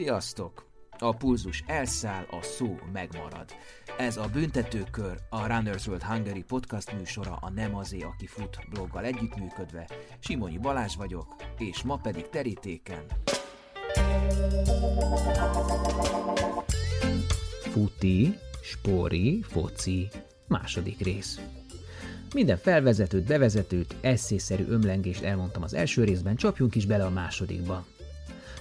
Sziasztok! A pulzus elszáll, a szó megmarad. Ez a Büntetőkör, a Runners World Hungary podcast műsora a Nem azé, aki fut bloggal együttműködve. Simonyi Balázs vagyok, és ma pedig terítéken. Futi, spori, foci. Második rész. Minden felvezetőt, bevezetőt, eszészerű ömlengést elmondtam az első részben, csapjunk is bele a másodikba.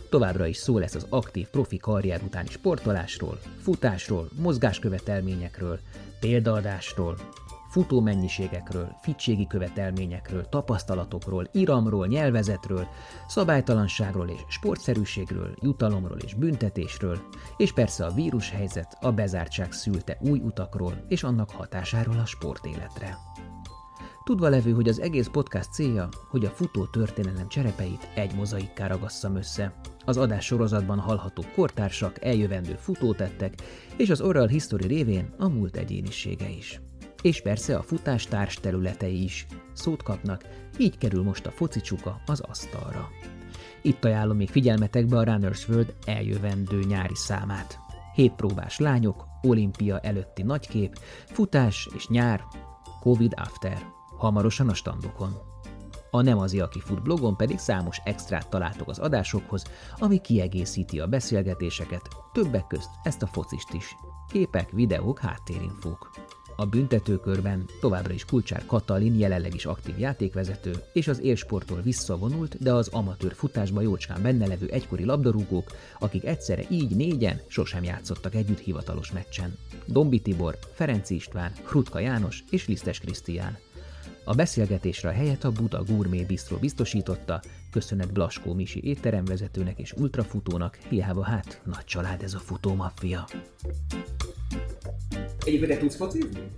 Továbbra is szó lesz az aktív profi karrier utáni sportolásról, futásról, mozgáskövetelményekről, példaadásról, futómennyiségekről, fitségi követelményekről, tapasztalatokról, iramról, nyelvezetről, szabálytalanságról és sportszerűségről, jutalomról és büntetésről, és persze a vírushelyzet, a bezártság szülte új utakról és annak hatásáról a sportéletre. Tudva levő, hogy az egész podcast célja, hogy a futó történelem cserepeit egy mozaikká ragasszam össze. Az adás sorozatban hallható kortársak, eljövendő futótettek, és az oral history révén a múlt egyénisége is. És persze a futás társ területei is szót kapnak, így kerül most a focicsuka az asztalra. Itt ajánlom még figyelmetekbe a Runners World eljövendő nyári számát. Hét próbás lányok, olimpia előtti nagykép, futás és nyár, Covid after hamarosan a standokon. A Nem az aki fut blogon pedig számos extrát találtok az adásokhoz, ami kiegészíti a beszélgetéseket, többek közt ezt a focist is. Képek, videók, háttérinfók. A büntetőkörben továbbra is Kulcsár Katalin jelenleg is aktív játékvezető, és az élsporttól visszavonult, de az amatőr futásba jócskán benne levő egykori labdarúgók, akik egyszerre így négyen sosem játszottak együtt hivatalos meccsen. Dombi Tibor, Ferenc István, Hrutka János és Lisztes Krisztián – a beszélgetésre a helyet a Buda Gourmet Bistro biztosította, köszönet Blaskó Misi étteremvezetőnek és ultrafutónak, hiába hát nagy család ez a futómaffia. Egyébként te tudsz focizni?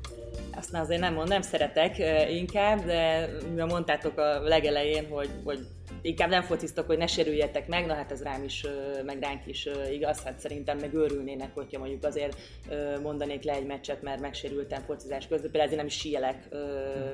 Azt azért nem, nem szeretek inkább, de mivel mondtátok a legelején, hogy, hogy inkább nem fociztok, hogy ne sérüljetek meg, na hát ez rám is, meg ránk is igaz, hát szerintem meg örülnének, hogyha mondjuk azért mondanék le egy meccset, mert megsérültem focizás közben, például ezért nem is síelek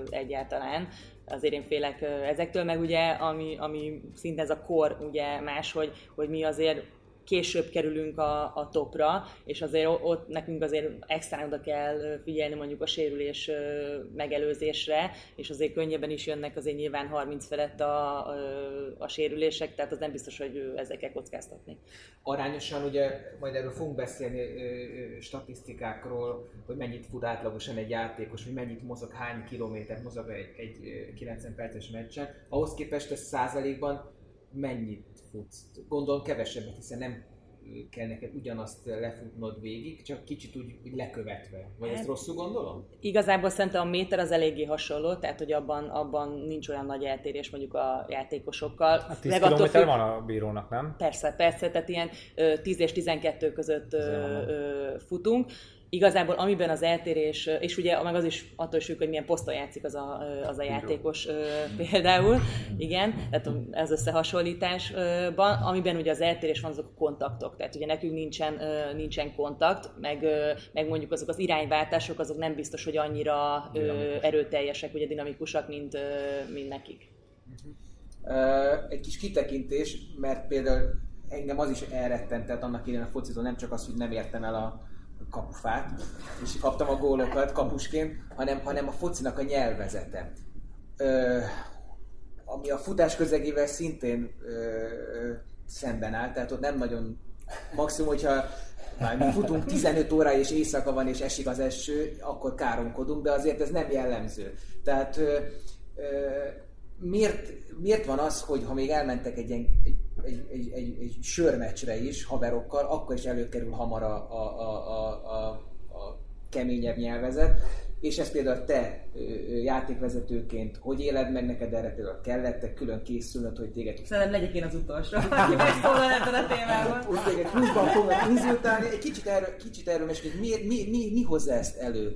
egyáltalán, azért én félek ezektől, meg ugye, ami, ami szinte ez a kor ugye más, hogy, hogy mi azért később kerülünk a, a topra, és azért ott nekünk azért extra oda kell figyelni mondjuk a sérülés megelőzésre, és azért könnyebben is jönnek azért nyilván 30 felett a, a, a sérülések, tehát az nem biztos, hogy ezekkel kockáztatni. Arányosan ugye majd erről fogunk beszélni statisztikákról, hogy mennyit fut átlagosan egy játékos, hogy mennyit mozog, hány kilométert mozog egy, egy 90 perces meccsen. Ahhoz képest ez százalékban mennyit futsz? Gondolom kevesebbet, hiszen nem kell neked ugyanazt lefutnod végig, csak kicsit úgy, úgy lekövetve. Vagy hát, ezt rosszul gondolom? Igazából szerintem a méter az eléggé hasonló, tehát hogy abban, abban nincs olyan nagy eltérés mondjuk a játékosokkal. Hát 10 km függ... van a bírónak, nem? Persze, persze, tehát ilyen 10 és 12 között futunk. Igazából amiben az eltérés, és ugye meg az is attól függ, hogy milyen poszton játszik az a, az a játékos például, igen, tehát ez összehasonlításban, amiben ugye az eltérés van azok a kontaktok, tehát ugye nekünk nincsen, nincsen kontakt, meg, meg mondjuk azok az irányváltások, azok nem biztos, hogy annyira erőteljesek, ugye dinamikusak, mint, mint nekik. Egy kis kitekintés, mert például engem az is elrettentett annak idején a focizó, nem csak az, hogy nem értem el a kapufát, és kaptam a gólokat kapusként, hanem, hanem a focinak a nyelvezete. Ö, ami a futás közegével szintén ö, ö, szemben áll, tehát ott nem nagyon, maximum, hogyha már mi futunk 15 óra és éjszaka van és esik az eső, akkor káromkodunk, de azért ez nem jellemző. Tehát ö, ö, miért, miért van az, hogy ha még elmentek egy, egy, egy, egy, egy, egy sörmecsre is haverokkal, akkor is előkerül hamar a, a, a, a, a, keményebb nyelvezet, és ezt például te játékvezetőként, hogy éled meg neked erre például kellett -e külön készülnöd, hogy téged... Szerintem legyek én az utolsó, aki megszólal ebben a témában. Úgy téged pluszban fognak inzultálni. Egy kicsit erről, kicsit erről mesélj, mi, mi, mi, mi hozza ezt elő?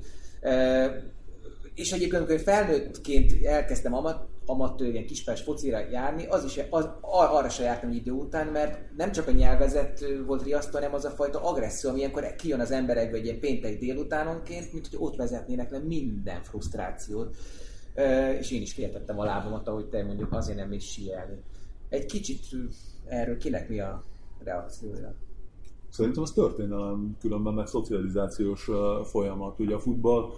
és egyébként, amikor felnőttként elkezdtem amat, amatőr, ilyen kispás focira járni, az is, az, arra se jártam egy idő után, mert nem csak a nyelvezet volt riasztó, hanem az a fajta agresszió, ami ilyenkor kijön az emberekbe egy ilyen péntek délutánonként, mint hogy ott vezetnének le minden frusztrációt. És én is féltettem a lábamat, ahogy te mondjuk azért nem is síelni. Egy kicsit erről kinek mi a reakciója? Szerintem ez történelem különben, meg szocializációs folyamat. Ugye a futball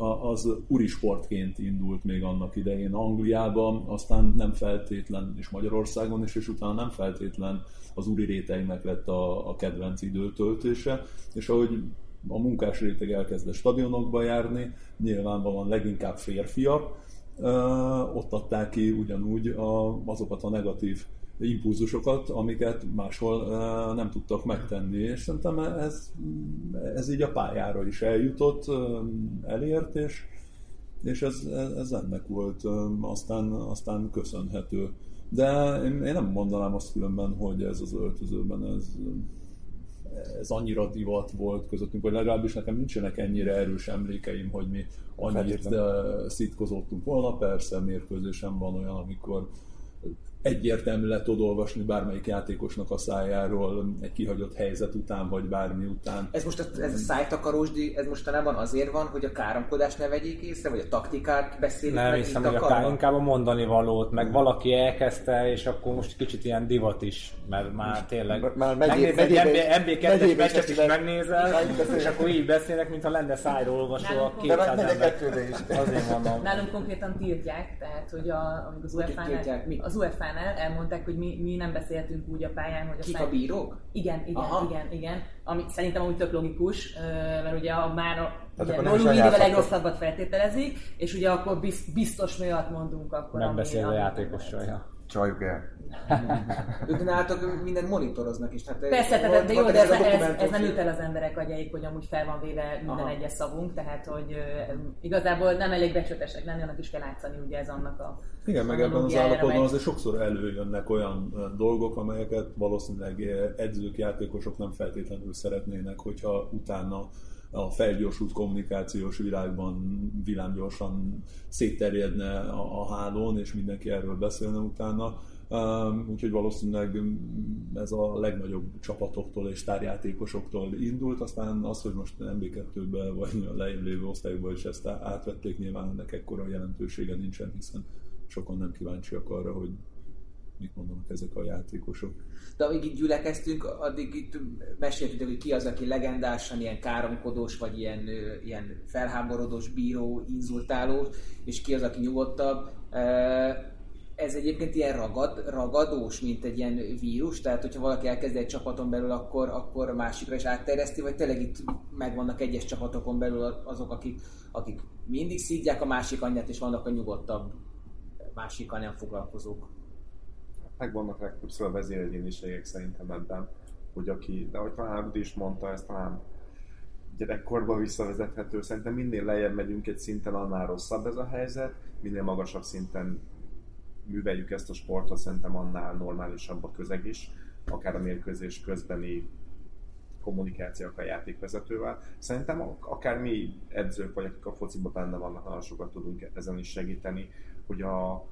az úri sportként indult még annak idején Angliában, aztán nem feltétlen, és Magyarországon is, és utána nem feltétlen az úri rétegnek lett a, a kedvenc időtöltése, és ahogy a munkás réteg elkezdett stadionokba járni, nyilvánvalóan leginkább férfiak, ott adták ki ugyanúgy a, azokat a negatív impulzusokat, amiket máshol nem tudtak megtenni, és szerintem ez, ez így a pályára is eljutott, elért, és, és ez, ez ennek volt aztán, aztán köszönhető. De én, én nem mondanám azt különben, hogy ez az öltözőben ez, ez annyira divat volt közöttünk, vagy legalábbis nekem nincsenek ennyire erős emlékeim, hogy mi annyit szitkozottunk volna. Persze mérkőzésen van olyan, amikor egyértelmű le tudod olvasni bármelyik játékosnak a szájáról egy kihagyott helyzet után, vagy bármi után. Ez most a, ez a szájtakarósdi, ez mostanában azért van, hogy a káromkodást ne vegyék észre, vagy a taktikát beszélik Nem hiszem, hogy a inkább a mondani valót, meg valaki elkezdte, és akkor most kicsit ilyen divat is, mert már tényleg már megnézed egy MB2-es meccset is megnézel, és akkor így beszélnek, mintha lenne szájról olvasó a 200 ember. Azért mondom. Nálunk konkrétan tiltják, tehát hogy a, az UEFA-nál, az UEFA pályánál elmondták, hogy mi, mi nem beszéltünk úgy a pályán, hogy Kik a bírók? Igen, igen, Aha. igen, igen. Ami szerintem úgy tök logikus, mert ugye a már ugye, rólunk mindig a legrosszabbat feltételezik, és ugye akkor biztos miatt mondunk akkor. Nem beszél a játékossal, ja. Csaljuk el. ők nálatok mindent monitoroznak is. Tehát Persze, tehát, de jó, de ez, ez, ez, nem jut el az emberek agyaik, hogy amúgy fel van véve minden Aha. egyes szavunk, tehát hogy uh, igazából nem elég becsületesek lenni, annak is kell látszani, ugye ez annak a Igen, meg ebben az állapotban azért sokszor előjönnek olyan dolgok, amelyeket valószínűleg edzők, játékosok nem feltétlenül szeretnének, hogyha utána a felgyorsult kommunikációs világban villámgyorsan szétterjedne a, a hálón, és mindenki erről beszélne utána. Úgyhogy valószínűleg ez a legnagyobb csapatoktól és tárjátékosoktól indult, aztán az, hogy most MB2-be vagy a lejjebb lévő osztályokban is ezt átvették, nyilván ennek ekkora jelentősége nincsen, hiszen sokan nem kíváncsiak arra, hogy mit mondanak ezek a játékosok. De amíg itt gyülekeztünk, addig itt meséltük, hogy ki az, aki legendásan ilyen káromkodós, vagy ilyen, ilyen felháborodós bíró, inzultáló, és ki az, aki nyugodtabb. Ez egyébként ilyen ragad, ragadós, mint egy ilyen vírus, tehát hogyha valaki elkezd egy csapaton belül, akkor, akkor a másikra is átterjeszti, vagy tényleg itt megvannak egyes csapatokon belül azok, akik, akik mindig szídják a másik anyját, és vannak a nyugodtabb másikkal nem foglalkozók megvannak legtöbbször a vezéregyéniségek szerintem ebben, hogy aki, de ahogy talán Rudi is mondta, ez talán gyerekkorban visszavezethető, szerintem minél lejjebb megyünk egy szinten, annál rosszabb ez a helyzet, minél magasabb szinten műveljük ezt a sportot, szerintem annál normálisabb a közeg is, akár a mérkőzés közbeni kommunikációk a játékvezetővel. Szerintem akár mi edzők, vagy akik a fociban benne vannak, nagyon sokat tudunk ezen is segíteni, hogy a,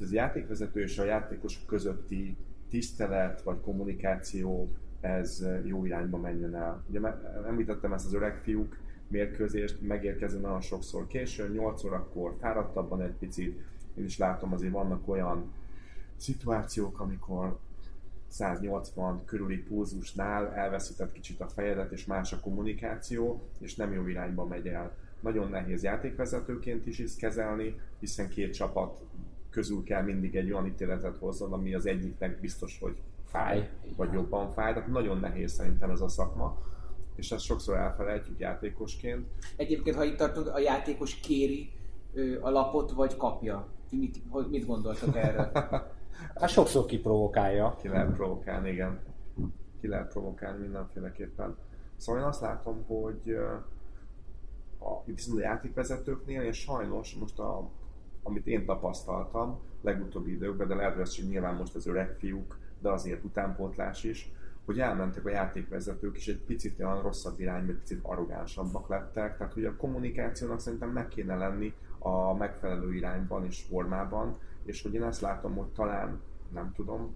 ez a játékvezető és a játékosok közötti tisztelet vagy kommunikáció ez jó irányba menjen el. Ugye említettem ezt az öreg fiúk mérkőzést, megérkezem nagyon sokszor későn, 8 órakor fáradtabban egy picit, én is látom azért vannak olyan szituációk, amikor 180 körüli pulzusnál elveszített kicsit a fejedet, és más a kommunikáció, és nem jó irányba megy el. Nagyon nehéz játékvezetőként is ezt kezelni, hiszen két csapat közül kell mindig egy olyan ítéletet hozzon, ami az egyiknek biztos, hogy fáj, vagy jobban fáj. Tehát nagyon nehéz szerintem ez a szakma és ezt sokszor elfelejtjük játékosként. Egyébként, ha itt tartunk, a játékos kéri a lapot, vagy kapja? Ti mit, mit gondoltok erről? hát sokszor kiprovokálja. Ki lehet provokálni, igen. Ki lehet provokálni mindenféleképpen. Szóval én azt látom, hogy a, viszont a játékvezetőknél, és sajnos most a amit én tapasztaltam legutóbbi időkben, de lehet, hogy nyilván most az öreg fiúk, de azért utánpótlás is, hogy elmentek a játékvezetők is egy picit olyan rosszabb irányba, egy picit arrogánsabbak lettek, tehát hogy a kommunikációnak szerintem meg kéne lenni a megfelelő irányban és formában, és hogy én azt látom, hogy talán, nem tudom,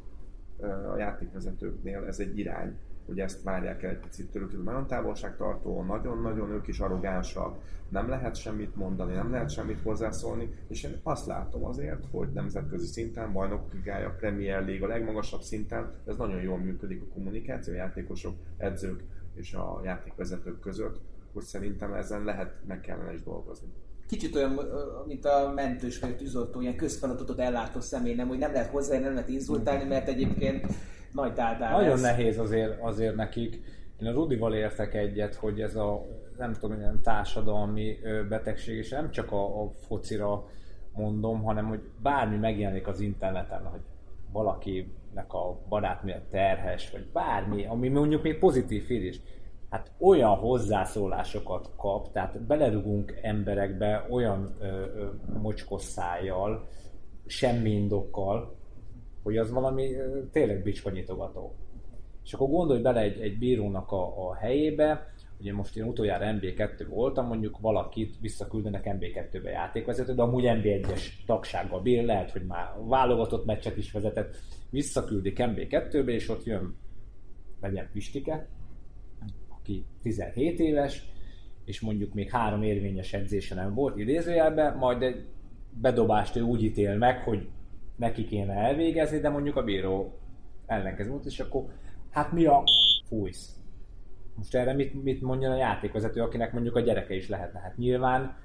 a játékvezetőknél ez egy irány, hogy ezt várják el egy picit tőlük, nagyon távolságtartó, nagyon-nagyon ők is arrogánsak, nem lehet semmit mondani, nem lehet semmit hozzászólni, és én azt látom azért, hogy nemzetközi szinten, bajnok ligája, Premier League, a legmagasabb szinten, ez nagyon jól működik a kommunikáció, a játékosok, edzők és a játékvezetők között, hogy szerintem ezen lehet, meg kellene is dolgozni kicsit olyan, mint a mentős vagy a tűzoltó, ilyen közfeladatot ellátó személy, nem, hogy nem lehet hozzá, nem lehet inzultálni, mert egyébként nagy dádá Nagyon lesz. nehéz azért, azért nekik. Én a Rudival értek egyet, hogy ez a nem tudom, ilyen társadalmi betegség, és nem csak a, a focira mondom, hanem hogy bármi megjelenik az interneten, hogy valakinek a barátnője terhes, vagy bármi, ami mondjuk még pozitív is, hát olyan hozzászólásokat kap, tehát belerugunk emberekbe olyan ö, mocskos szájjal, semmi indokkal, hogy az valami ö, tényleg bicskanyitogató. És akkor gondolj bele egy, egy bírónak a, a helyébe, ugye most én utoljára MB2 voltam, mondjuk valakit visszaküldenek MB2-be játékvezető, de amúgy MB1-es tagsággal bír, lehet, hogy már válogatott meccset is vezetett, visszaküldik MB2-be, és ott jön legyen Pistike, aki 17 éves, és mondjuk még három érvényes edzése nem volt idézőjelben, majd egy bedobást ő úgy ítél meg, hogy neki kéne elvégezni, de mondjuk a bíró ellenkező volt, és akkor hát mi a fújsz? Most erre mit, mit mondjon a játékvezető, akinek mondjuk a gyereke is lehetne? Hát nyilván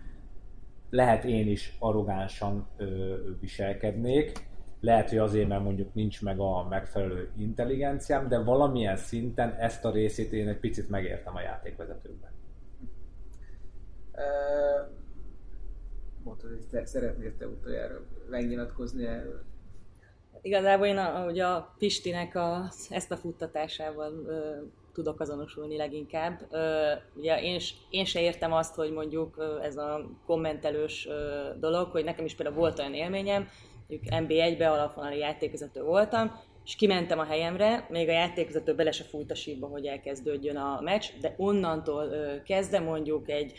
lehet én is arrogánsan ö, viselkednék, lehet, hogy azért, mert mondjuk nincs meg a megfelelő intelligenciám, de valamilyen szinten ezt a részét én egy picit megértem a játékvezetőkben. Uh, mondtad, hogy te szeretnél te utoljára megnyilatkozni erről. Igazából én a, ugye a Pistinek a, ezt a futtatásával ö, tudok azonosulni leginkább. Ö, ugye én, én se értem azt, hogy mondjuk ö, ez a kommentelős ö, dolog, hogy nekem is például volt olyan élményem, mondjuk NB1-be alapvonali játékvezető voltam, és kimentem a helyemre, még a játékvezető bele se fújt a síba, hogy elkezdődjön a meccs, de onnantól kezdve mondjuk egy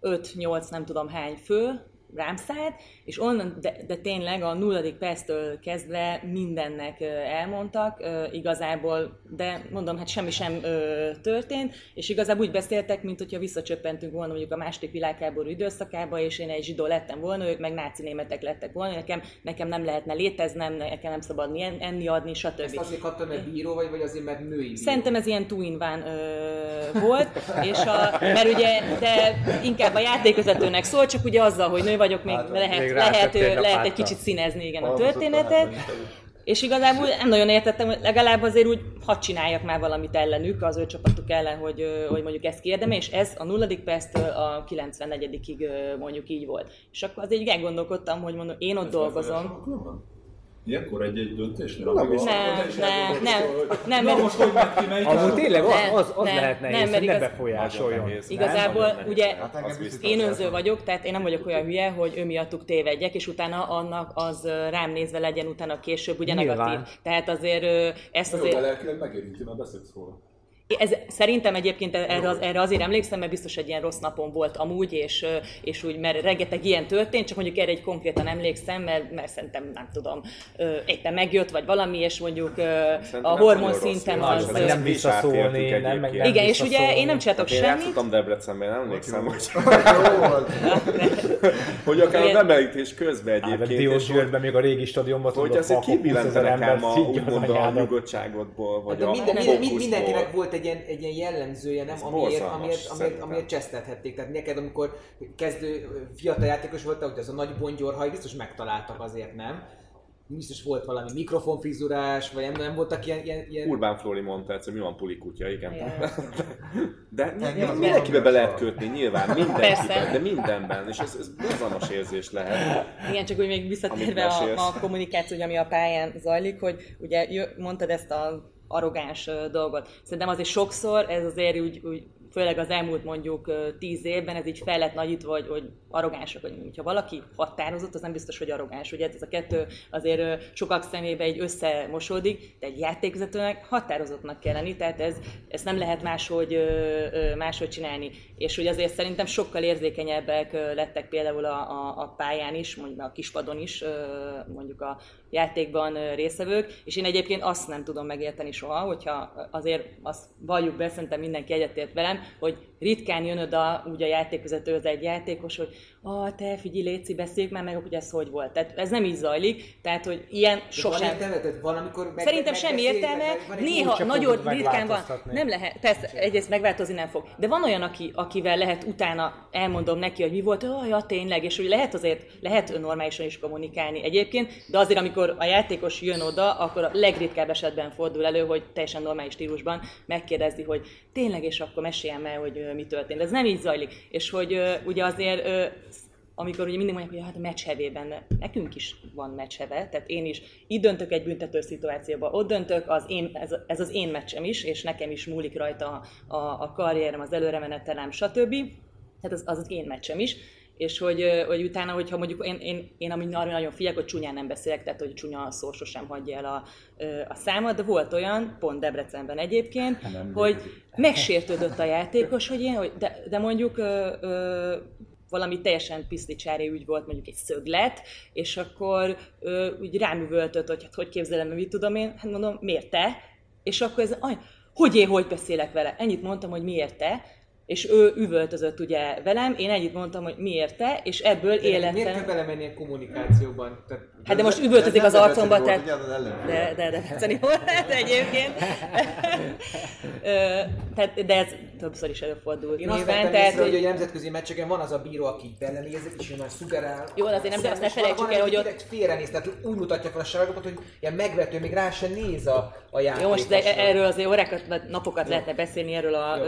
5-8 nem tudom hány fő, rám szállt, és onnan, de, de tényleg a nulladik perctől kezdve mindennek elmondtak igazából, de mondom, hát semmi sem történt, és igazából úgy beszéltek, mint hogyha visszacsöppentünk volna mondjuk a második világháború időszakába, és én egy zsidó lettem volna, ők meg náci németek lettek volna, nekem, nekem nem lehetne léteznem, nekem nem szabad enni adni, stb. Ezt azért kaptam, mert bíró vagy, vagy azért, mert női bíró? Szerintem ez ilyen ö, volt, és a, mert ugye, de inkább a játékvezetőnek szól, csak ugye azzal, hogy nő vagyok, még hát, lehet, még lehet, lehet egy kicsit színezni igen a történetet. És igazából nem nagyon értettem, hogy legalább azért úgy hadd csináljak már valamit ellenük, az ő csapatuk ellen, hogy, hogy mondjuk ezt kérdem, és ez a nulladik perctől a 94-ig mondjuk így volt. És akkor azért így elgondolkodtam, hogy mondom, én ott ez dolgozom. Ilyenkor egy-egy döntésnél? Nem, nem, nem, nem, nem, mert... most hogy ki, melyik Amúgy tényleg az, az, az nem, lehet nehéz, nem, hogy ne befolyásoljon. Igazából nem, ugye hát én önző vagyok, tehát én nem vagyok olyan hülye, hogy ő miattuk tévedjek, és utána annak az rám nézve legyen utána később ugye negatív. Tehát azért ezt azért... Jó, de lelkileg megérinti, mert beszélsz róla. Ez, szerintem egyébként erre, az, erre azért emlékszem, mert biztos egy ilyen rossz napon volt amúgy, és, és úgy, mert rengeteg ilyen történt, csak mondjuk erre egy konkrétan emlékszem, mert, mert szerintem nem tudom, éppen megjött, vagy valami, és mondjuk szerintem a hormon szinten az... Nem, nem visszaszólni, nem, meg nem Igen, és ugye én nem csináltok hát semmit. Én játszottam Debrecenben, nem emlékszem, hogy... hogy akár a bemerítés közben egyébként. Diós Györgyben még a régi stadionban Hogy azért kibillentenek ám a, úgymond a nyugodtságodból, vagy hát a Mindenkinek volt egy egy ilyen, egy ilyen jellemzője, nem, amiért, amiért, amiért, amiért csesztethették. Tehát neked, amikor kezdő fiatal játékos voltál, hogy az a nagy bongyorhaj, biztos megtaláltak azért, nem? biztos volt valami mikrofonfrizurás, vagy nem, nem voltak ilyen, ilyen, ilyen... Urbán Flori mondta hogy mi van puli kutya, igen. Yeah. de de mindenkibe be lehet kötni, nyilván, mindenkibe, de mindenben, és ez, ez borzalmas érzés lehet. Igen, csak úgy még visszatérve a, a kommunikáció, ami a pályán zajlik, hogy ugye mondtad ezt a arrogáns dolgot. Szerintem azért sokszor ez azért úgy, úgy főleg az elmúlt mondjuk tíz évben ez így fel lett nagyítva, hogy, hogy arrogánsak vagyunk. Ha valaki határozott, az nem biztos, hogy arrogáns. Ugye ez a kettő azért sokak szemébe egy összemosódik, de egy játékvezetőnek határozottnak kell lenni, tehát ez, ezt nem lehet máshogy, máshogy csinálni. És hogy azért szerintem sokkal érzékenyebbek lettek például a, a, a pályán is, mondjuk a kispadon is, mondjuk a játékban részevők, és én egyébként azt nem tudom megérteni soha, hogyha azért azt valljuk be, szerintem mindenki egyetért velem, hogy ritkán jön oda úgy a játékvezető az egy játékos, hogy ah, te figyelj, Léci, beszéljük már meg, hogy ez hogy volt. Tehát ez nem így zajlik, tehát hogy ilyen De sosem. Van értelme? Tehát van, amikor meg, Szerintem semmi értelme, meg, néha nagyon ritkán van. Nem lehet, persze, egyrészt megváltozni nem fog. De van olyan, aki, akivel lehet utána elmondom neki, hogy mi volt, oh, ja, tényleg, és hogy lehet azért, lehet normálisan is kommunikálni egyébként, de azért, amikor a játékos jön oda, akkor a legritkább esetben fordul elő, hogy teljesen normális stílusban megkérdezi, hogy tényleg, és akkor meséljem el, hogy mi történt. Ez nem így zajlik. És hogy ugye azért amikor ugye mindig mondják, hogy hát a meccs hevében, nekünk is van meccs heve, tehát én is itt döntök egy büntető szituációban, ott döntök, az én, ez, ez, az én meccsem is, és nekem is múlik rajta a, a, a karrierem, az előremenetelem, stb. Tehát az, az az én meccsem is, és hogy, hogy utána, hogyha mondjuk én, én, én amíg nagyon figyelek, hogy csúnyán nem beszélek, tehát hogy csúnya szó sosem hagyja el a, a számot, de volt olyan, pont Debrecenben egyébként, nem hogy megsértődött a játékos, hogy én, hogy de, de mondjuk ö, ö, valami teljesen piszlicsári ügy volt, mondjuk egy szöglet, és akkor ö, úgy rám üvöltött, hogy hát hogy képzelem, mit tudom én, hát mondom, miért te? És akkor ez, hogy én hogy beszélek vele? Ennyit mondtam, hogy miért te? És ő üvöltözött ugye velem, én együtt mondtam, hogy miért te, és ebből de életem... Miért kell belemenni a kommunikációban? Tehát, hát de most üvöltözik az arcomba, tehát... De, de, de, de, volt egyébként. tehát, de ez többször is előfordult. Én azt vettem tehát, észre, hogy a nemzetközi meccseken van az a bíró, aki belenézik, és ő már szugerál. Jó, azért nem, azt ne felejtsük el, hogy ott... Félrenéz, tehát úgy mutatja fel a saragokat, hogy ilyen megvető, még rá sem néz a, a játékos. Jó, most de erről azért órákat, napokat lehetne beszélni erről a ö,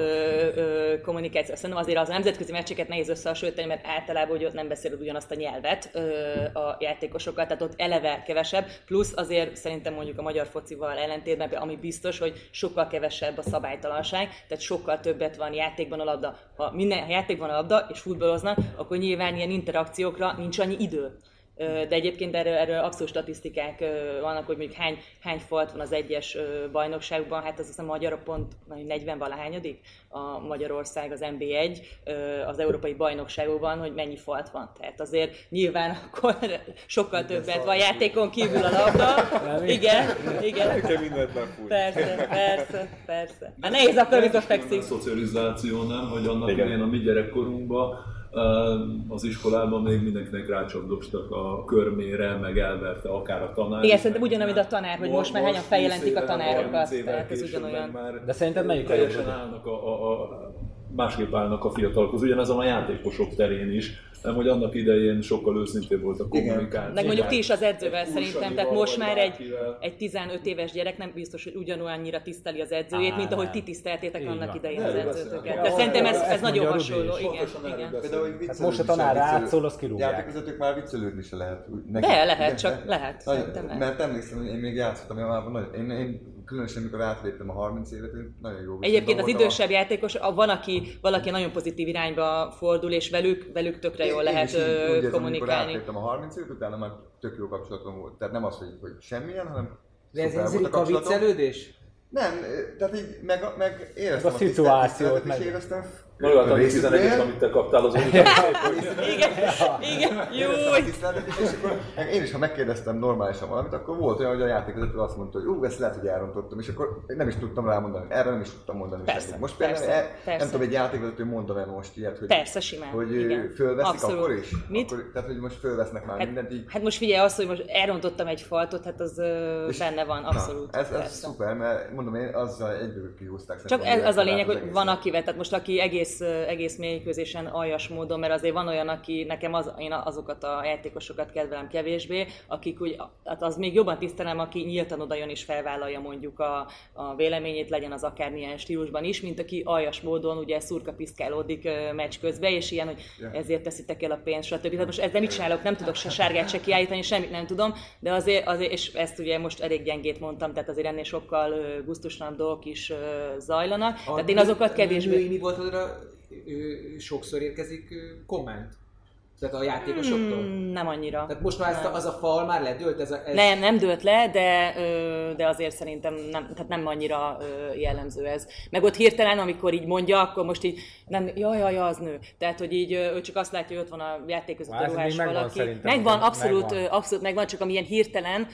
ö, kommunikáció. Szerintem azért az nemzetközi meccseket nehéz összehasonlítani, mert általában hogy ott nem beszéled ugyanazt a nyelvet ö, a játékosokkal, tehát ott eleve kevesebb, plusz azért szerintem mondjuk a magyar focival ellentétben, ami biztos, hogy sokkal kevesebb a szabálytalanság, tehát sokkal többet van játékban a labda. Ha minden ha játékban a labda és futballoznak, akkor nyilván ilyen interakciókra nincs annyi idő de egyébként erről, erről abszolút statisztikák vannak, hogy mondjuk hány, hány falt van az egyes bajnokságban, hát az a magyar pont 40 valahányadik a Magyarország az NB1 az európai bajnokságokban, hogy mennyi falt van. Tehát azért nyilván akkor sokkal többet van játékon kívül a labda. igen, igen. Persze, persze, persze. Hát nehéz akkor, amikor fekszik. A szocializáció nem, hogy annak idején a mi gyerekkorunkban az iskolában még mindenkinek rácsapdostak a körmére, meg elverte akár a tanár. Igen, szerintem ugyanúgy a tanár, hogy most már hányan feljelentik a tanárokat, tehát ez ugyanolyan. Már De szerinted melyik teljesen állnak a, a, a másképp állnak a fiatalokhoz, ugyanez a játékosok terén is, nem, hogy annak idején sokkal őszintébb volt a kommunikáció. Meg mondjuk ti is az edzővel szerintem, tehát most már egy, egy 15 éves gyerek nem biztos, hogy ugyanolyannyira tiszteli az edzőjét, mint ahogy ti tiszteltétek annak idején az edzőtöket. De szerintem ez, ez nagyon hasonló. Igen, igen. Hát most a tanár átszól, az kirúgják. Játékvezetők már viccelődni se lehet. De lehet, csak lehet. Mert emlékszem, hogy én még játszottam, én, én különösen amikor átléptem a 30 évet, nagyon jó Egyébként az idősebb a... játékos, van, aki, valaki nagyon pozitív irányba fordul, és velük, velük tökre jól én, lehet én így, úgy kommunikálni. Érzem, amikor átléptem a 30 évet, utána már tök jó kapcsolatom volt. Tehát nem az, hogy, hogy semmilyen, hanem De ez egy a viccelődés? Nem, tehát így meg, meg éreztem a, a szituációt, meg... éreztem Magad a 11 amit te kaptál az Igen, igen, jó. Én is, ha megkérdeztem normálisan valamit, akkor volt olyan, hogy a játékvezető azt mondta, hogy ú, ezt lehet, hogy elrontottam, és akkor nem is tudtam rámondani. Erre nem is tudtam mondani. Persze, most például persze, e, persze. nem tudom, egy játékvezető mondana most ilyet, hogy, persze, simán. hogy igen. fölveszik Abszolút. akkor is? Mit? Akkor, tehát, hogy most fölvesznek már hát, mindent így. Hát most figyelj azt, hogy most elrontottam egy faltot, hát az és, benne van, abszolút. Na, ez, ez szuper, mert mondom én, azzal egyből kihúzták. Csak ez az a lényeg, hogy van akivel, tehát most aki egész egész, egész mélyközésen aljas módon, mert azért van olyan, aki nekem az, én azokat a játékosokat kedvelem kevésbé, akik úgy, hát az még jobban tisztelem, aki nyíltan oda jön és felvállalja mondjuk a, a véleményét, legyen az akármilyen stílusban is, mint aki aljas módon ugye szurka piszkálódik meccs közben, és ilyen, hogy ezért teszitek el a pénzt, stb. Tehát most ezzel mit csinálok, nem tudok se sárgát se kiállítani, semmit nem tudom, de azért, azért, és ezt ugye most elég gyengét mondtam, tehát azért ennél sokkal gusztuslanabb dolgok is zajlanak. A tehát én azokat kevésbé... Mi volt sokszor érkezik komment? Tehát a játékosoktól? Hmm, nem annyira. Tehát most már ezt a, az a fal már ledőlt? Ez a, ez... Nem, nem dőlt le, de, de azért szerintem nem, tehát nem annyira jellemző ez. Meg ott hirtelen, amikor így mondja, akkor most így nem, jaj, jaj, az nő. Tehát, hogy így ő csak azt látja, hogy ott van a játék között a ruhás valaki. Megvan, megvan abszolút, megvan. abszolút megvan, csak amilyen hirtelen,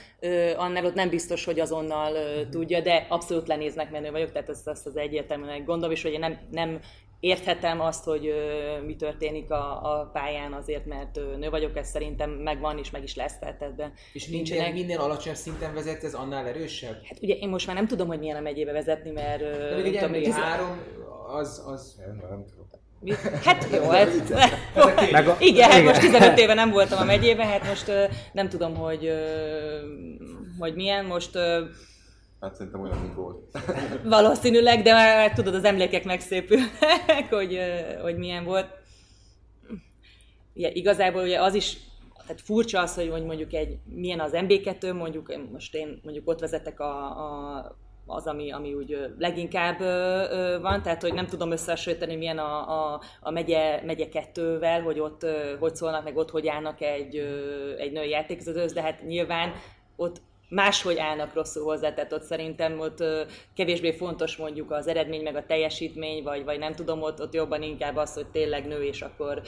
annál ott nem biztos, hogy azonnal tudja, de abszolút lenéznek menő vagyok, tehát ezt, ezt az egyértelműen gondolom, és hogy én nem, nem érthetem azt, hogy ö, mi történik a, a pályán azért, mert ö, nő vagyok, ez szerintem megvan és meg is lesz, tehát ebben És nincsenek... minél alacsonyabb szinten vezet, ez annál erősebb? Hát ugye én most már nem tudom, hogy milyen a megyébe vezetni, mert... De még egy tudom, három, az... az... Nem tudom. Hát jó, ez, Meg a, igen, hát most 15 éve nem voltam a megyében, hát most nem tudom, hogy, hogy milyen, most Hát szerintem olyan, mint volt. Valószínűleg, de már tudod, az emlékek megszépülnek, hogy, hogy milyen volt. Ugye, igazából ugye az is, tehát furcsa az, hogy mondjuk egy, milyen az MB2, mondjuk most én mondjuk ott vezetek a, a az, ami, ami úgy leginkább van, tehát hogy nem tudom összehasonlítani, milyen a, a, a megye, megye kettővel, hogy ott hogy szólnak, meg ott hogy állnak egy, egy női játékvezetőhöz, de hát nyilván ott máshogy állnak rosszul hozzá, tehát ott szerintem ott kevésbé fontos mondjuk az eredmény, meg a teljesítmény, vagy, vagy nem tudom, ott, ott jobban inkább az, hogy tényleg nő, és akkor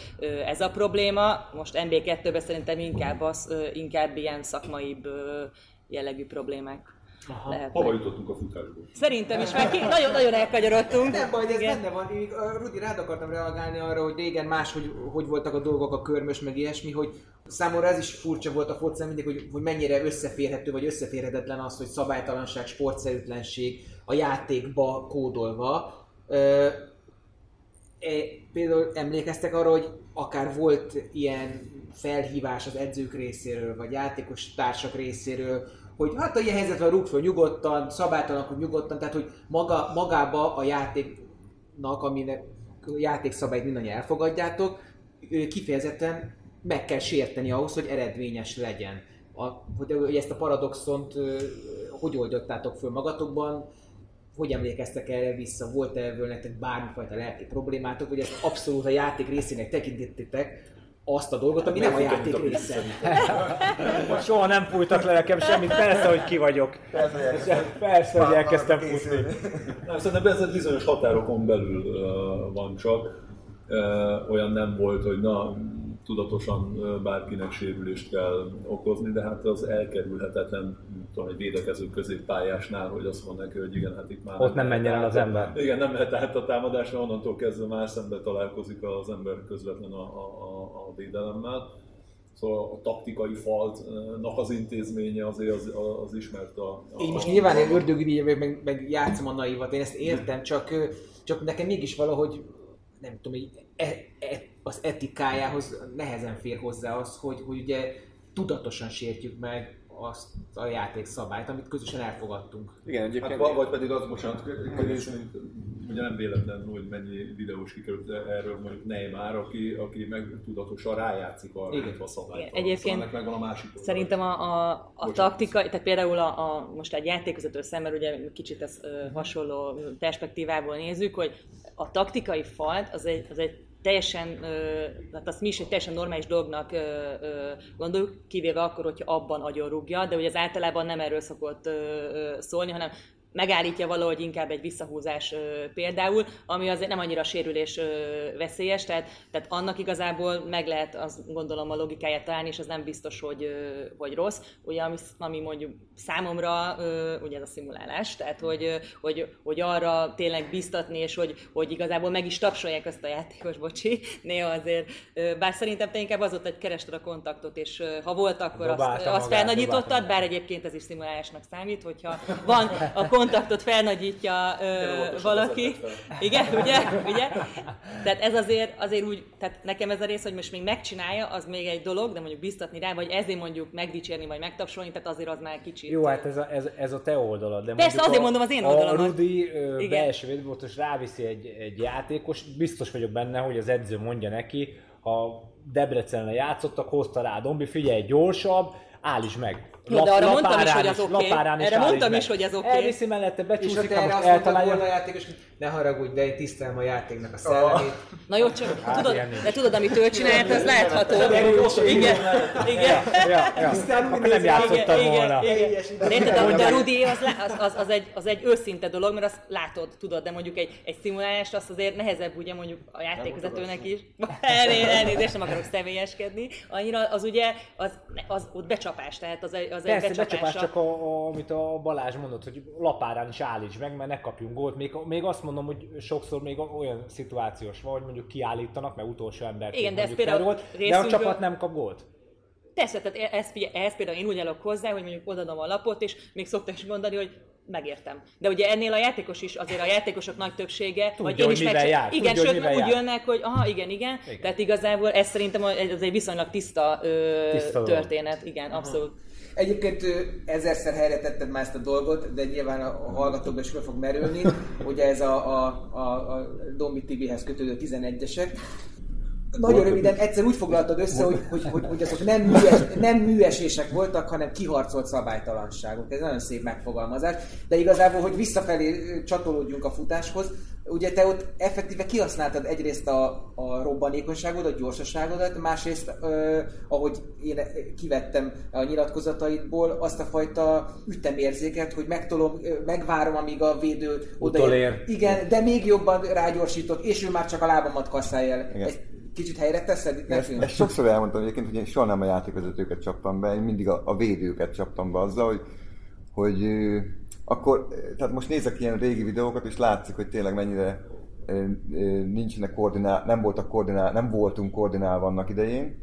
ez a probléma. Most NB2-ben szerintem inkább, az, inkább ilyen szakmaibb jellegű problémák. Aha. Hova jutottunk a futásból? Szerintem is, mert nagyon, nagyon elkagyarodtunk. Nem baj, ez Igen. benne van. Én, Rudi, rád akartam reagálni arra, hogy régen más, hogy, hogy voltak a dolgok, a körmös, meg ilyesmi, hogy számomra ez is furcsa volt a foci mindig, hogy, hogy mennyire összeférhető vagy összeférhetetlen az, hogy szabálytalanság, sportszerűtlenség a játékba kódolva. Ö, e, például emlékeztek arra, hogy akár volt ilyen felhívás az edzők részéről, vagy játékos társak részéről, hogy hát a ilyen helyzetben rúg föl nyugodtan, szabálytalanul nyugodtan, tehát hogy maga, magába a játéknak, aminek játékszabályt mindannyian elfogadjátok, kifejezetten meg kell sérteni ahhoz, hogy eredményes legyen. A, hogy, hogy ezt a paradoxont hogy oldottátok föl magatokban, hogy emlékeztek erre vissza, volt-e ebből nektek bármifajta lelki problémátok, hogy ezt abszolút a játék részének tekintettétek, azt a dolgot, ami nem a játék része. Soha nem fújtak le nekem semmit, persze, hogy ki vagyok. Persze, hogy elkezdtem futni. Nem, szerintem ez bizonyos határokon belül van csak. Olyan nem volt, hogy na, tudatosan bárkinek sérülést kell okozni, de hát az elkerülhetetlen, tudom, egy védekező középpályásnál, hogy azt mondja neki, hogy igen, hát itt már... Ott nem menjen el az ember. Igen, nem mehet át a támadásra, onnantól kezdve már szembe találkozik az ember közvetlen a, a, a védelemmel. Szóval a taktikai faltnak az intézménye azért az, az ismert a... a én most nyilván én ördögi meg, meg játszom a naivat, én ezt értem, csak, csak nekem mégis valahogy nem tudom, hogy e, e, az etikájához nehezen fér hozzá az, hogy, hogy ugye tudatosan sértjük meg azt a játékszabályt, amit közösen elfogadtunk. Igen, egyébként... Hát, vagy pedig az, bocsánat, ugye nem véletlen, hogy mennyi videós kikerült erről mondjuk Neymar, aki, aki meg tudatosan rájátszik arra, hogy a szabályt. Egyébként szóval megvan a másik szerintem a, a, a taktika, tehát például a, a, most egy játékvezető szemmel ugye kicsit ez uh, hasonló perspektívából nézzük, hogy a taktikai falt az egy, az egy teljesen, hát azt mi is egy teljesen normális dolognak gondoljuk, kivéve akkor, hogyha abban agyon rúgja, de ugye az általában nem erről szokott szólni, hanem megállítja valahogy inkább egy visszahúzás például, ami azért nem annyira sérülés veszélyes, tehát, tehát annak igazából meg lehet azt gondolom a logikáját találni, és az nem biztos, hogy, hogy rossz. Ugye ami, ami mondjuk számomra, ugye ez a szimulálás, tehát hogy, hogy, hogy arra tényleg biztatni, és hogy, hogy igazából meg is tapsolják azt a játékos, bocsi, néha azért, bár szerintem te inkább az volt, hogy kerested a kontaktot, és ha volt, akkor azt, azt felnagyítottad, bár egyébként ez is szimulálásnak számít, hogyha van a kontaktot felnagyítja ö, valaki. Igen, ugye? ugye? Tehát ez azért, azért úgy, tehát nekem ez a rész, hogy most még megcsinálja, az még egy dolog, de mondjuk biztatni rá, vagy ezért mondjuk megdicsérni, vagy megtapsolni, tehát azért az már kicsit. Jó, hát ez a, ez, ez a te oldalad. De Persze, azért a, mondom az én oldalamat. A Rudi belső védőbótos ráviszi egy, egy játékos, biztos vagyok benne, hogy az edző mondja neki, ha Debrecenre játszottak, hozta rá Dombi, figyelj, gyorsabb, állíts meg. Jó, de arra mondtam is, hogy az oké. Okay. Erre mondtam is, hogy az oké. Okay. Elviszi mellette, becsúszik, és erre azt eltalálja. a játékos, ne haragudj, de én tisztelem a játéknak a szellemét. Na jó, csak hát, tudod, de tudod, amit ő csinált, az látható. Igen, igen. Akkor nem játszottam volna. Érted, de a Rudi az, egy, őszinte dolog, mert azt látod, tudod, de mondjuk egy, egy szimulálást azt azért nehezebb ugye mondjuk a játékvezetőnek is. Elnézést, nem akarok személyeskedni. Annyira az ugye, az, az ott becsapás, tehát az egy az Persze, egy becsapás csak, a, a, amit a Balázs mondott, hogy lapárán is állíts meg, mert ne kapjunk gólt. Még, még azt mondom, hogy sokszor még olyan szituációs van, hogy mondjuk kiállítanak, mert utolsó ember Igen, de ez például volt, de a csapat nem kap gólt. Persze, tehát e- ez, ez például én úgy állok hozzá, hogy mondjuk odadom a lapot, és még szoktam is mondani, hogy megértem. De ugye ennél a játékos is, azért a játékosok nagy többsége, Tudja, vagy én is meg... Jár. Igen, Tudja, sőt, úgy jönnek, hogy aha, igen, igen, igen. Tehát igazából ez szerintem ez egy viszonylag tiszta, ö, tiszta történet. Igen, aha. Egyébként ezerszer helyre tetted már ezt a dolgot, de nyilván a hallgatókban is fel fog merülni, ugye ez a, a, a, a Domi TV-hez kötődő 11-esek. Nagyon röviden, egyszer úgy foglaltad össze, hogy, hogy, hogy, hogy azok nem, műes, nem műesések voltak, hanem kiharcolt szabálytalanságok. Ez nagyon szép megfogalmazás. De igazából, hogy visszafelé csatolódjunk a futáshoz, ugye te ott effektíve kihasználtad egyrészt a, a robbanékonyságodat, a gyorsaságodat, másrészt, ö, ahogy én kivettem a nyilatkozataidból, azt a fajta ütemérzéket, hogy megtolom, megvárom, amíg a védő odaér. Igen, de még jobban rágyorsítok, és ő már csak a lábamat kasszálja el. Ezt kicsit helyre teszed? Ezt, ezt sokszor elmondtam egyébként, hogy én soha nem a játékvezetőket csaptam be, én mindig a, a védőket csaptam be azzal, hogy, hogy akkor, tehát most nézek ilyen régi videókat, és látszik, hogy tényleg mennyire nincsenek koordinál, nem voltak koordinál, nem voltunk koordinálva annak idején,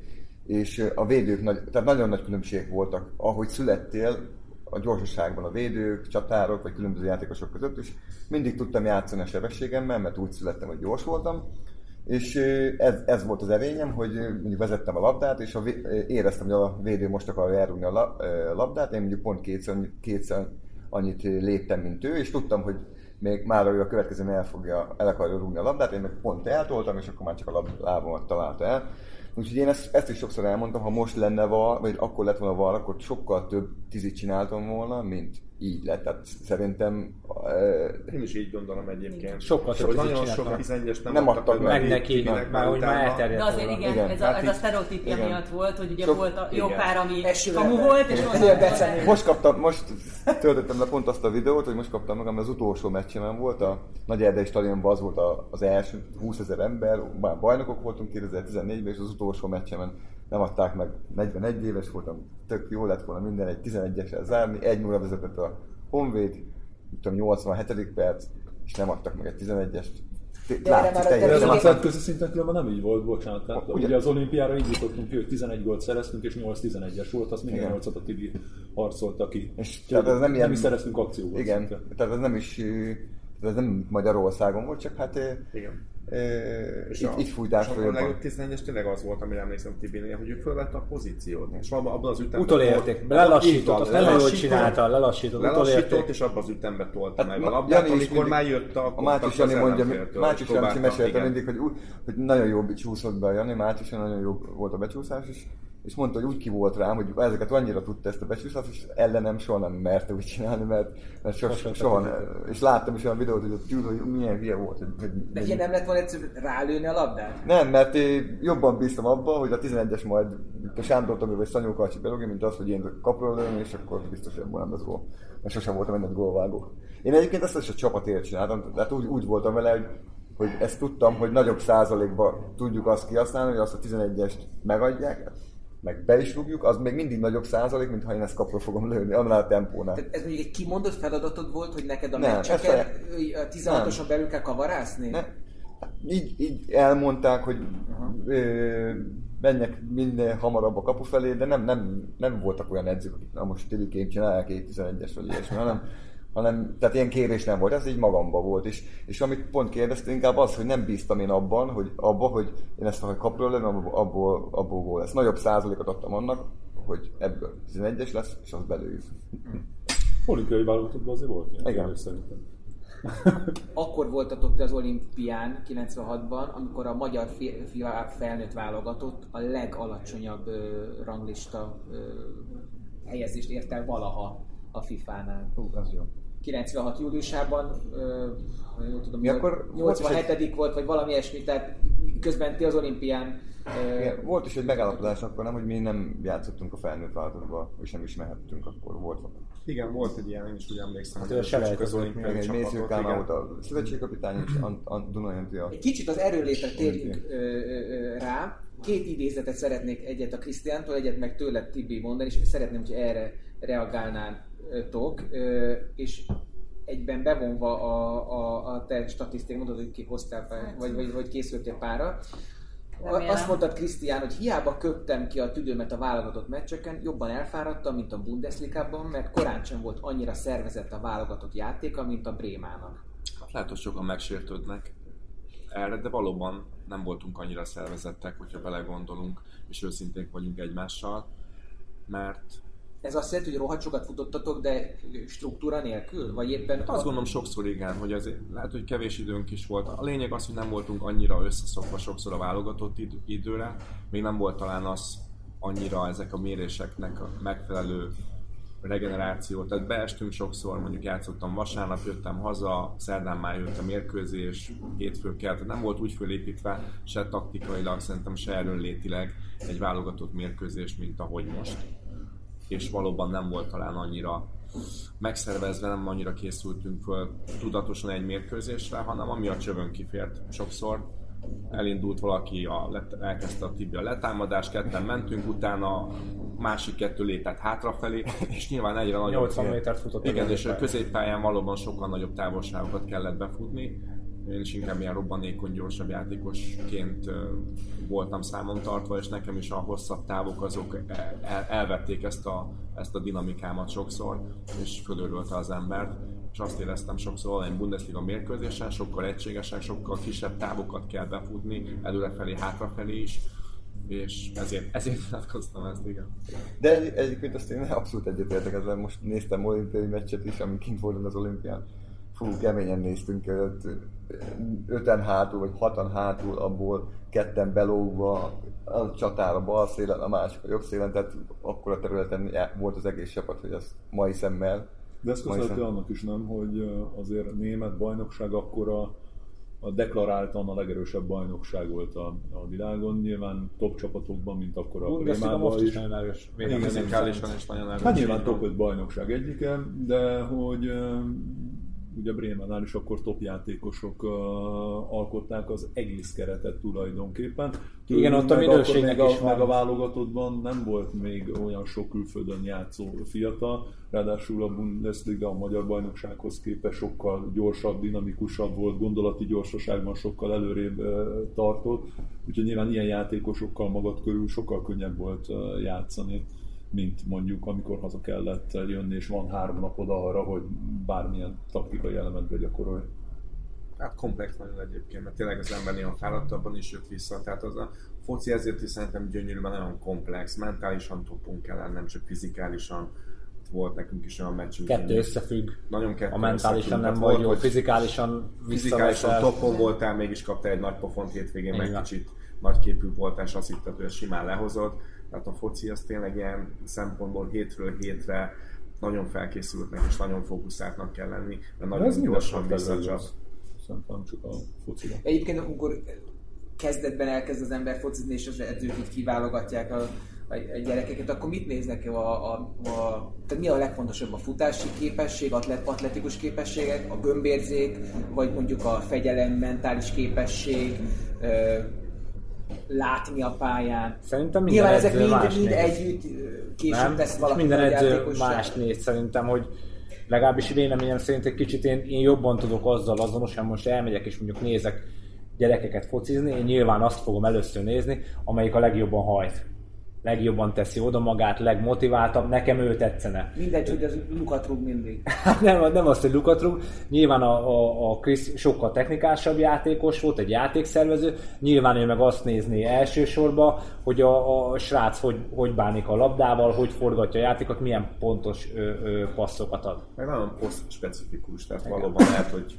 és a védők, nagy, tehát nagyon nagy különbségek voltak, ahogy születtél, a gyorsaságban a védők, csatárok, vagy különböző játékosok között, és mindig tudtam játszani a sebességemmel, mert úgy születtem, hogy gyors voltam, és ez, ez volt az erényem, hogy mondjuk vezettem a labdát, és a, éreztem, hogy a védő most akarja elrúgni a labdát, én mondjuk pont kétszer, kétszer annyit léptem, mint ő, és tudtam, hogy még már ő a következőn el, fogja, el akarja rúgni a labdát, én meg pont eltoltam, és akkor már csak a lábamat találta el. Úgyhogy én ezt, ezt is sokszor elmondtam, ha most lenne val, vagy akkor lett volna val, akkor sokkal több tizit csináltam volna, mint így lett. Tehát szerintem... Uh, Én is így gondolom egyébként. Sokkal több nagyon sok 11 nem, nem adtak meg, meg neki, meg már, hogy már elterjedt. De azért igen, igen, ez, a, hát ez a sztereotípia miatt volt, hogy ugye Sok, volt a jó pár, ami kamu volt, és most Most kaptam, most töltöttem le pont azt a videót, hogy most kaptam meg, az utolsó meccsemen volt, a Nagy Erdei stadionban az volt az első 20 ezer ember, már bajnokok voltunk 2014-ben, és az utolsó meccsemen nem adták meg, 41 éves voltam, tök jó lett volna minden egy 11-esel zárni, egy 0 vezetett a Honvéd, tudom, 87. perc, és nem adtak meg egy 11-est. De erre már a nemzetközi szinten különben nem így volt, bocsánat. Tehát ugye, ugye az olimpiára így jutottunk hogy 11 gólt szereztünk, és 8-11-es volt, azt minden 8 a Tibi harcolta ki. És tehát ez nem, nem ilyen, is szereztünk akcióból. Igen, szinte. tehát ez nem is ez nem Magyarországon volt, csak hát igen. És itt, a, itt fújták föl. A legjobb 11-es tényleg az volt, amire emlékszem Tibinél, hogy ő fölvette a pozíciót. És abban, abban az ütemben... Utolérték, lelassított, azt nagyon jól csinálta, lelassított, lelassított, és abban az ütemben tolta hát, meg a labdát, amikor már jött a A Mátyus Jani mondja, Mátyus Jani mesélte mindig, hogy, hogy nagyon jó csúszott be a Jani, Mátyus nagyon jó volt a becsúszás, és és mondta, hogy úgy ki volt rám, hogy ezeket annyira tudta ezt a becsúszást, és ellenem soha nem merte úgy csinálni, mert, mert soha, soha, soha nem. És láttam is olyan videót, hogy ott ült, hogy milyen hülye volt. Hogy, hogy De hogy nem lett volna egyszerűen rálőni a labdát? Nem, mert én jobban bíztam abba, hogy a 11-es majd a Sándor Tomi vagy Szanyó Karcsi belogja, mint az, hogy én kapról lőni, és akkor biztos, hogy ebből nem lesz gól. Mert sosem voltam egy gólvágó. Én egyébként ezt is a csapatért csináltam, tehát úgy, úgy voltam vele, hogy hogy ezt tudtam, hogy nagyobb százalékban tudjuk azt kihasználni, hogy azt a 11-est megadják, meg be is rúgjuk, az még mindig nagyobb százalék, mint ha én ezt kapra fogom lőni, annál a tempónál. Tehát ez még egy kimondott feladatod volt, hogy neked a meccseket 16-oson belül kell kavarászni? Ne. Így, így elmondták, hogy ö, menjek minél hamarabb a kapu felé, de nem, nem, nem voltak olyan edzők, akik na most Tibikén csinálják 11-es vagy ilyesmi, hanem hanem, tehát ilyen kérés nem volt, ez így magamba volt. És, és amit pont kérdezte, inkább az, hogy nem bíztam én abban, hogy abba, hogy én ezt a kapról lenne, abból, abból, gól lesz. Nagyobb százalékot adtam annak, hogy ebből 11-es lesz, és az belőjük. Olimpiai válogatottban azért volt ilyen Igen. szerintem. Akkor voltatok te az olimpián 96-ban, amikor a magyar felnőtt válogatott a legalacsonyabb ö, ranglista ö, helyezést ért el valaha a FIFA-nál. Hú, az jó. 96. júliusában, ha jól tudom, Mi akkor 87. volt, vagy valami ilyesmi, tehát közben ti az olimpián igen, volt is egy megállapodás akkor, nem, hogy mi nem játszottunk a felnőtt változatba, és nem is mehettünk, akkor volt. Igen, volt egy ilyen, én is úgy emlékszem, hát, hogy a az olimpiai egy Mésző Kálmán volt a szövetségkapitány, és a Dunai Antia. Egy kicsit az erőlétre térjünk rá. Két idézetet szeretnék, egyet a Krisztiántól, egyet meg tőled Tibi mondani, és szeretném, hogy erre reagálnátok, és egyben bevonva a, a, a te statisztikát, mondod, hogy kik hoztál, vagy, vagy, vagy készültél pára. Remélem. Azt mondtad Krisztián, hogy hiába köptem ki a tüdőmet a válogatott meccseken, jobban elfáradtam, mint a Bundesligában, mert korán sem volt annyira szervezett a válogatott játéka, mint a Brémának. Hát lehet, hogy sokan megsértődnek erre, de valóban nem voltunk annyira szervezettek, hogyha belegondolunk, és őszinték vagyunk egymással, mert ez azt jelenti, hogy rohadt sokat futottatok, de struktúra nélkül? Vagy éppen... Azt gondolom sokszor igen, hogy azért lehet, hogy kevés időnk is volt. A lényeg az, hogy nem voltunk annyira összeszokva sokszor a válogatott időre. Még nem volt talán az annyira ezek a méréseknek a megfelelő regeneráció. Tehát beestünk sokszor, mondjuk játszottam vasárnap, jöttem haza, szerdán már jött a mérkőzés, hétfőn kell, tehát nem volt úgy fölépítve se taktikailag, szerintem se erőnlétileg egy válogatott mérkőzés, mint ahogy most és valóban nem volt talán annyira megszervezve, nem annyira készültünk föl tudatosan egy mérkőzésre, hanem ami a csövön kifért sokszor. Elindult valaki, a, elkezdte a Tibi a letámadás, ketten mentünk, utána másik kettő lépett hátrafelé, és nyilván egyre nagyobb... 80 métert futott. Igen, és a középpályán valóban sokkal nagyobb távolságokat kellett befutni, én is inkább ilyen robbanékony, gyorsabb játékosként voltam számon tartva, és nekem is a hosszabb távok azok el, elvették ezt a, ezt a dinamikámat sokszor, és fölörülte az embert és azt éreztem sokszor egy Bundesliga mérkőzésen, sokkal egységesek, sokkal kisebb távokat kell befutni, előrefelé, hátrafelé is, és ezért, ezért nyilatkoztam ezt, igen. De egyébként azt én abszolút egyetértek ezzel, most néztem olimpiai meccset is, ami kint voltam az olimpián. Fú, keményen néztünk, öten hátul, vagy hatan hátul, abból ketten belógva, a csatára bal szélen, a másik a jobb szélen, tehát akkor a területen volt az egész csapat, hogy az mai szemmel. De ez köszönhető annak is nem, hogy azért német bajnokság akkor a, a deklaráltan a legerősebb bajnokság volt a, a világon, nyilván top csapatokban, mint akkor a Rémában is. is nagyon erős. Is nagyon erős. Hát nyilván top 5 bajnokság egyike, de hogy ugye Brémánál is akkor top játékosok uh, alkották az egész keretet tulajdonképpen. Tőlünk Igen, ott a minőségnek is a, meg a válogatottban nem volt még olyan sok külföldön játszó fiatal, ráadásul a Bundesliga a magyar bajnoksághoz képest sokkal gyorsabb, dinamikusabb volt, gondolati gyorsaságban sokkal előrébb tartott, úgyhogy nyilván ilyen játékosokkal magad körül sokkal könnyebb volt játszani mint mondjuk amikor haza kellett jönni, és van három napod arra, hogy bármilyen taktikai elemet begyakorolj. Hát komplex nagyon egyébként, mert tényleg az ember néha fáradtabban is jött vissza, tehát az a foci ezért is szerintem gyönyörű, mert nagyon komplex, mentálisan topunk kell nem csak fizikálisan, volt nekünk is olyan meccsünk. Kettő összefügg. Nagyon kettő A mentálisan nem vagy jó, fizikálisan Fizikálisan topon voltál, mégis kaptál egy nagy pofont hétvégén, meg kicsit nagyképű voltál, és azt hitted, hogy simán lehozod tehát a foci az tényleg ilyen szempontból hétről hétre nagyon felkészültnek és nagyon fókuszáltnak kell lenni, mert nagyon ez gyorsan visszacsap. Szerintem csak a focira. Egyébként amikor kezdetben elkezd az ember focizni, és az edzők így kiválogatják a, a, a gyerekeket, akkor mit néznek a, a, a, tehát mi a legfontosabb a futási képesség, atlet, atletikus képességek, a gömbérzék, vagy mondjuk a fegyelem, mentális képesség, látni a pályán. Szerintem minden Nyilván ezek mind, mind együtt később nem? tesz valaki Minden edző más néz szerintem, hogy legalábbis véleményem szerint egy kicsit én, én jobban tudok azzal azonosan, most elmegyek és mondjuk nézek gyerekeket focizni, én nyilván azt fogom először nézni, amelyik a legjobban hajt. Legjobban teszi oda magát, legmotiváltabb, nekem ő tetszene. Mindegy, hogy az lukat rúg mindig. Hát nem, nem azt, hogy lukat rúg. Nyilván a, a, a Chris sokkal technikásabb játékos volt, egy játékszervező. Nyilván ő meg azt nézni elsősorban, hogy a, a srác hogy, hogy bánik a labdával, hogy forgatja a játékot, milyen pontos ö, ö, passzokat ad. Meg nagyon poszt specifikus, tehát Igen. valóban lehet, hogy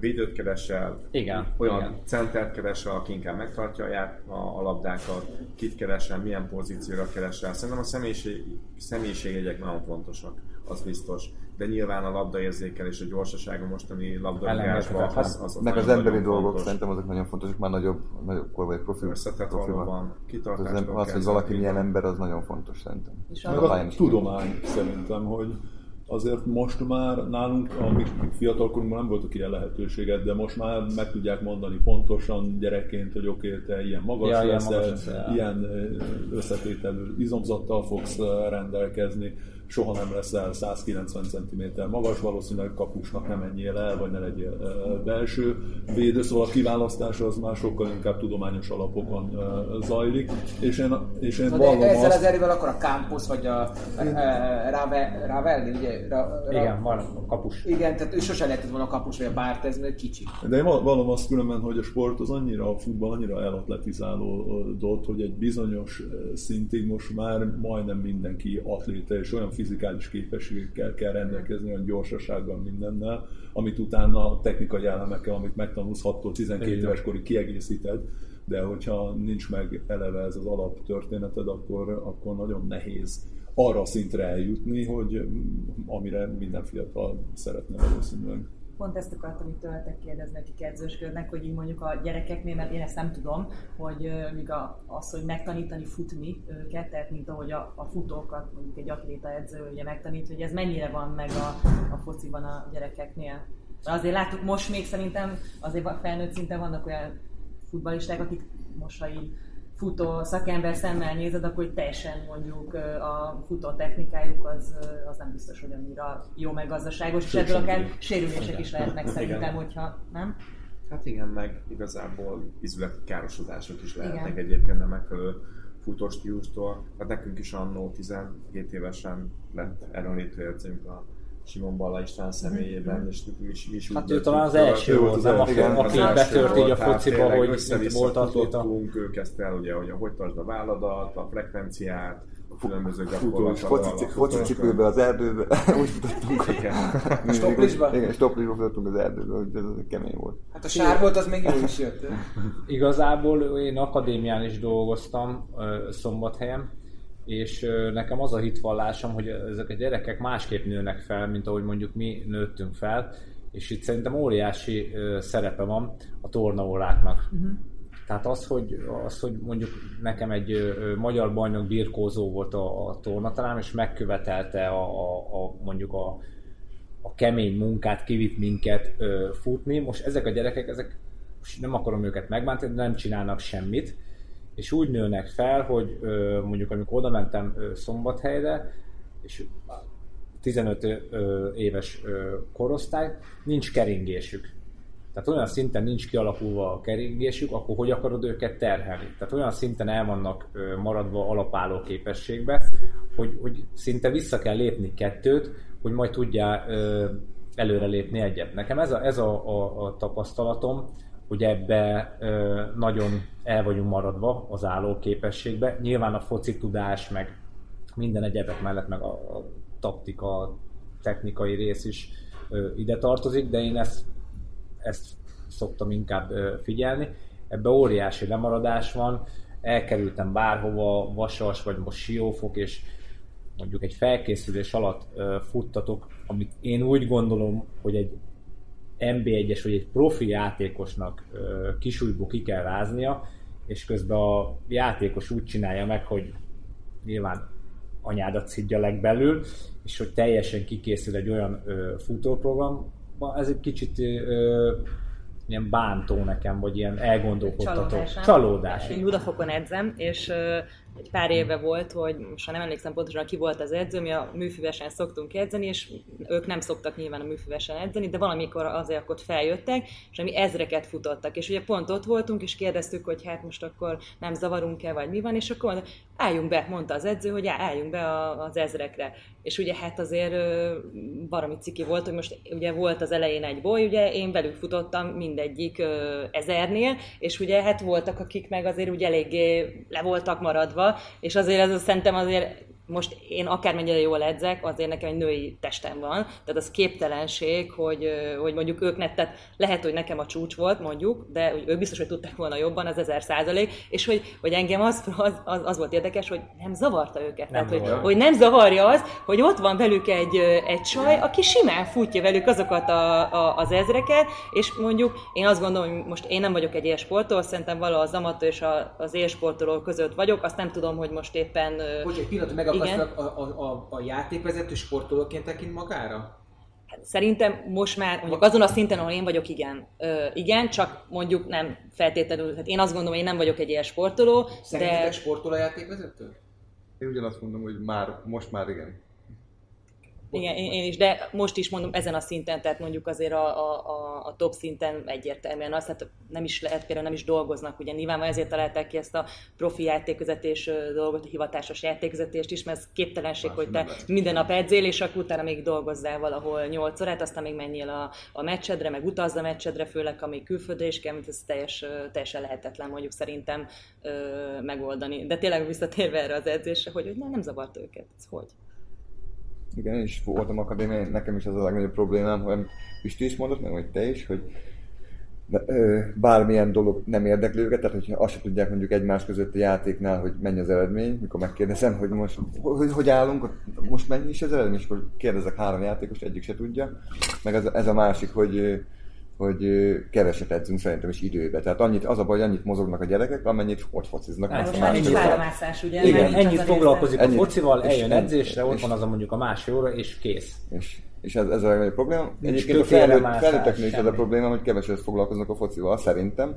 védőt keresel, igen, olyan igen. centert keresel, aki inkább megtartja a, a, a labdákat, kit keresel, milyen pozícióra keresel. Szerintem a személyiség, személyiségjegyek nagyon fontosak, az biztos. De nyilván a labdaérzékelés, a gyorsaság a mostani labdarúgásban az, az, az, Meg az emberi dolgok fontos. szerintem azok nagyon fontosak, már nagyobb, nagyobb kor vagy profil. Összetett valóban, az, az, hogy valaki milyen ember, az nagyon fontos szerintem. És a, a tudomány szerintem, hogy azért most már nálunk, amik fiatalkorunkban nem voltak ilyen lehetőségek, de most már meg tudják mondani pontosan gyerekként, hogy oké, okay, te ilyen magas ja, leszel, ilyen, magas ilyen összetételű izomzattal fogsz rendelkezni, soha nem leszel 190 cm magas, valószínűleg kapusnak nem menjél el, vagy ne legyél belső védő, szóval a kiválasztás az már sokkal inkább tudományos alapokon zajlik, és én, és én vallom ezzel azt... az erővel akkor a Campos, vagy a Ravelli, ugye? Ra, ra, igen, van a kapus. Igen, tehát ő sosem lehetett volna a kapus, vagy a Bártez, mert kicsi. De én vallom azt különben, hogy a sport az annyira, a futball annyira elatletizálódott, hogy egy bizonyos szintig most már majdnem mindenki atléta, és olyan fizikális képességekkel kell rendelkezni, olyan gyorsasággal mindennel, amit utána technikai elemekkel, amit megtanulsz 6-tól 12 éves korig kiegészíted, de hogyha nincs meg eleve ez az alaptörténeted, akkor, akkor nagyon nehéz arra a szintre eljutni, hogy amire minden fiatal szeretne valószínűleg pont ezt akartam itt tőletek kérdezni, akik edzősködnek, hogy így mondjuk a gyerekeknél, mert én ezt nem tudom, hogy még a, az, hogy megtanítani futni őket, tehát mint ahogy a, a futókat mondjuk egy atléta edző ugye megtanít, hogy ez mennyire van meg a, a fociban a gyerekeknél. Azért láttuk most még szerintem azért felnőtt szinten vannak olyan futballisták, akik most, ha így futó szakember szemmel nézed, akkor hogy teljesen mondjuk a futó technikájuk az, az nem biztos, hogy annyira jó meg gazdaságos, és ebből akár sérülések is lehetnek szerintem, hogyha nem? Hát igen, meg igazából izületi károsodások is lehetnek igen. egyébként nem megfelelő futós stílustól. Hát nekünk is annó 17 évesen lett erőnlétő a Simon Balla István személyében, és mi is, mi is Hát ő talán az első volt, nem? Aki, aki betört így a fociba, hogy volt atléta. Ő kezdte el, ugye, hogy hogy tartsd a válladat, a frekvenciát, a különböző gyakorlatokat. Foci cipőbe az erdőbe, úgy futottunk. Igen. Stoplisba? Igen, stoplisba futottunk az erdőbe, hogy ez kemény volt. Hát a sár volt, az még jó is jött. Igazából én akadémián is dolgoztam Szombathelyen, és nekem az a hitvallásom, hogy ezek a gyerekek másképp nőnek fel, mint ahogy mondjuk mi nőttünk fel, és itt szerintem óriási szerepe van a tornaóráknak. Uh-huh. Tehát az hogy, az, hogy mondjuk nekem egy magyar bajnok birkózó volt a, a tornatalám, és megkövetelte a, a, a mondjuk a, a kemény munkát, kivitt minket ö, futni. Most ezek a gyerekek, ezek nem akarom őket megbántani, de nem csinálnak semmit és úgy nőnek fel, hogy mondjuk amikor oda mentem Szombathelyre, és 15 éves korosztály, nincs keringésük. Tehát olyan szinten nincs kialakulva a keringésük, akkor hogy akarod őket terhelni? Tehát olyan szinten el vannak maradva alapálló képességbe, hogy, hogy szinte vissza kell lépni kettőt, hogy majd tudja előrelépni egyet. Nekem ez a, ez a, a, a tapasztalatom, hogy ebbe ö, nagyon el vagyunk maradva az álló képességbe. Nyilván a foci tudás, meg minden egyebek mellett, meg a, a taktika, a technikai rész is ö, ide tartozik, de én ezt, ezt szoktam inkább ö, figyelni. Ebbe óriási lemaradás van, elkerültem bárhova, vasas, vagy most siófok, és mondjuk egy felkészülés alatt ö, futtatok, amit én úgy gondolom, hogy egy NB1-es vagy egy profi játékosnak kisújból ki kell ráznia, és közben a játékos úgy csinálja meg, hogy nyilván anyádat szidja legbelül, és hogy teljesen kikészül egy olyan ö, futóprogram, ez egy kicsit ö, ilyen bántó nekem, vagy ilyen elgondolkodtató. Csalódás. Csalódás. Én Budafokon edzem, és egy pár éve volt, hogy most nem emlékszem pontosan, ki volt az edző, mi a műfüvesen szoktunk edzeni, és ők nem szoktak nyilván a műfüvesen edzeni, de valamikor azért akkor feljöttek, és mi ezreket futottak. És ugye pont ott voltunk, és kérdeztük, hogy hát most akkor nem zavarunk-e, vagy mi van, és akkor álljunk be, mondta az edző, hogy álljunk be az ezrekre. És ugye hát azért valami ciki volt, hogy most ugye volt az elején egy boly, ugye én velük futottam mindegyik ezernél, és ugye hát voltak, akik meg azért ugye eléggé le voltak maradva, és azért ez szerintem azért most én akármennyire jól edzek, azért nekem egy női testem van, tehát az képtelenség, hogy, hogy mondjuk ők ne, tehát lehet, hogy nekem a csúcs volt, mondjuk, de ők biztos, hogy tudták volna jobban, az ezer százalék, és hogy, hogy engem az, az, az, az, volt érdekes, hogy nem zavarta őket. Nem tehát, hogy, hogy, nem zavarja az, hogy ott van velük egy, egy csaj, aki simán futja velük azokat a, a, az ezreket, és mondjuk én azt gondolom, hogy most én nem vagyok egy élsportoló, szerintem valahol az amatőr és az élsportoló között vagyok, azt nem tudom, hogy most éppen... Hogy egy pillanat, meg igen. A, a, a, a játékvezető sportolóként tekint magára? Szerintem most már, mondjuk azon a szinten, ahol én vagyok, igen. Ö, igen, csak mondjuk nem feltétlenül, hát én azt gondolom, hogy én nem vagyok egy ilyen sportoló, Szerintetek de... sportoló játékvezető? Én ugyanazt mondom, hogy már, most már igen. Igen, én, én is, de most is mondom ezen a szinten, tehát mondjuk azért a, a, a top szinten egyértelműen azt, hát nem is lehet, például nem is dolgoznak, ugye nyilván ezért találták ki ezt a profi játékvezetés dolgot, a hivatásos játékvezetést is, mert ez képtelenség, Más hogy te minden nap edzél, és akkor utána még dolgozzál valahol 8 órát, aztán még menjél a, a meccsedre, meg utazz a meccsedre, főleg amíg külföldre is kell, ez teljes, teljesen lehetetlen mondjuk szerintem ö, megoldani. De tényleg visszatérve erre az edzésre, hogy, hogy nem, nem zavart őket, ez hogy? Igen, én is voltam akadémián, nekem is az a legnagyobb problémám, hogy Pisti is mondott, meg hogy te is, hogy bármilyen dolog nem érdekli őket, tehát hogy azt se tudják mondjuk egymás között a játéknál, hogy mennyi az eredmény, mikor megkérdezem, hogy most hogy, hogy állunk, most mennyi is az eredmény, és akkor kérdezek három játékos, egyik se tudja, meg ez, ez a másik, hogy hogy keveset edzünk szerintem is időbe. Tehát annyit, az a baj, hogy annyit mozognak a gyerekek, amennyit ott fociznak. Hát, most már nincs ugye? Igen, ennyit foglalkozik a focival, eljön edzésre, ott van az a mondjuk a másfél óra, és kész. És, és ez, ez a legnagyobb probléma. Egyébként a felnőtt, felnőtteknél is ez a probléma, hogy keveset foglalkoznak a focival, szerintem.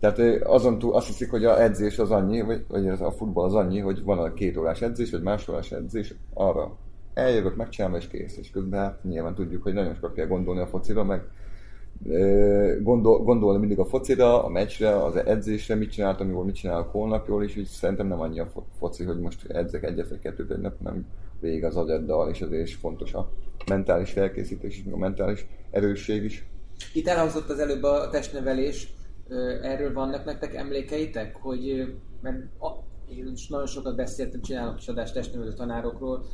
Tehát azon túl azt hiszik, hogy a edzés az annyi, vagy, vagy a futball az annyi, hogy van a két órás edzés, vagy más órás edzés, arra eljövök, megcsinálom, és kész. És közben hát nyilván tudjuk, hogy nagyon sokat kell gondolni a focira, meg gondol, gondolni mindig a focira, a meccsre, az edzésre, mit csináltam jól, mit csinálok holnap jól, és úgy szerintem nem annyi a foci, hogy most edzek egyet vagy kettőt egy nap, nem végig az agyaddal, és azért is fontos a mentális felkészítés, és a mentális erősség is. Itt elhangzott az előbb a testnevelés, erről vannak nektek emlékeitek, hogy mert én is nagyon sokat beszéltem, csinálok is adást testnevelő tanárokról,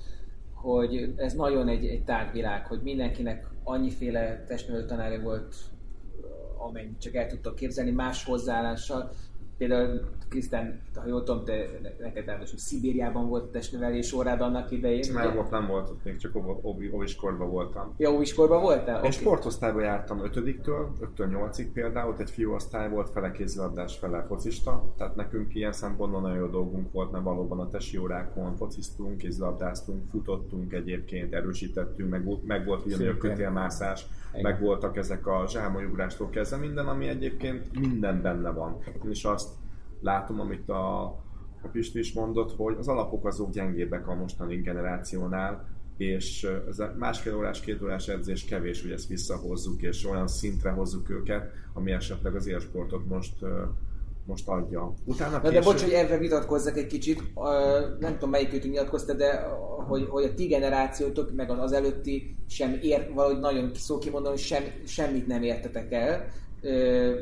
hogy ez nagyon egy, egy tárgyvilág, hogy mindenkinek annyiféle testnevelő tanárja volt, amennyit csak el tudtok képzelni, más hozzáállással. Például Krisztán, ha jól tudom, te neked ráadásul Szibériában volt testnevelés órád annak idején. Már ott nem volt, ott még csak óviskorban voltam. Ja, óviskorban voltál? Én okay. sportosztályban jártam 5-től, 5-től 8-ig például, egy fiúosztály volt, fele kézilabdás, fele focista, tehát nekünk ilyen szempontból nagyon jó dolgunk volt, mert valóban a tesi órákon fociztunk, kézilabdáztunk, futottunk egyébként, erősítettünk, meg, meg volt ugyanúgy a kötélmászás, meg voltak ezek a zsámolyugrástól kezdve minden, ami egyébként minden benne van. És azt látom, amit a, a Pisti is mondott, hogy az alapok azok gyengébbek a mostani generációnál, és ez a másfél órás, két órás edzés kevés, hogy ezt visszahozzuk, és olyan szintre hozzuk őket, ami esetleg az élsportot most most adja. Utána később... De bocs, hogy erre vitatkozzak egy kicsit, uh, nem tudom melyik őtünk nyilatkozta, de hogy, hogy a ti generációtok, meg az előtti sem ért, valahogy nagyon szó kimondani, hogy sem, semmit nem értetek el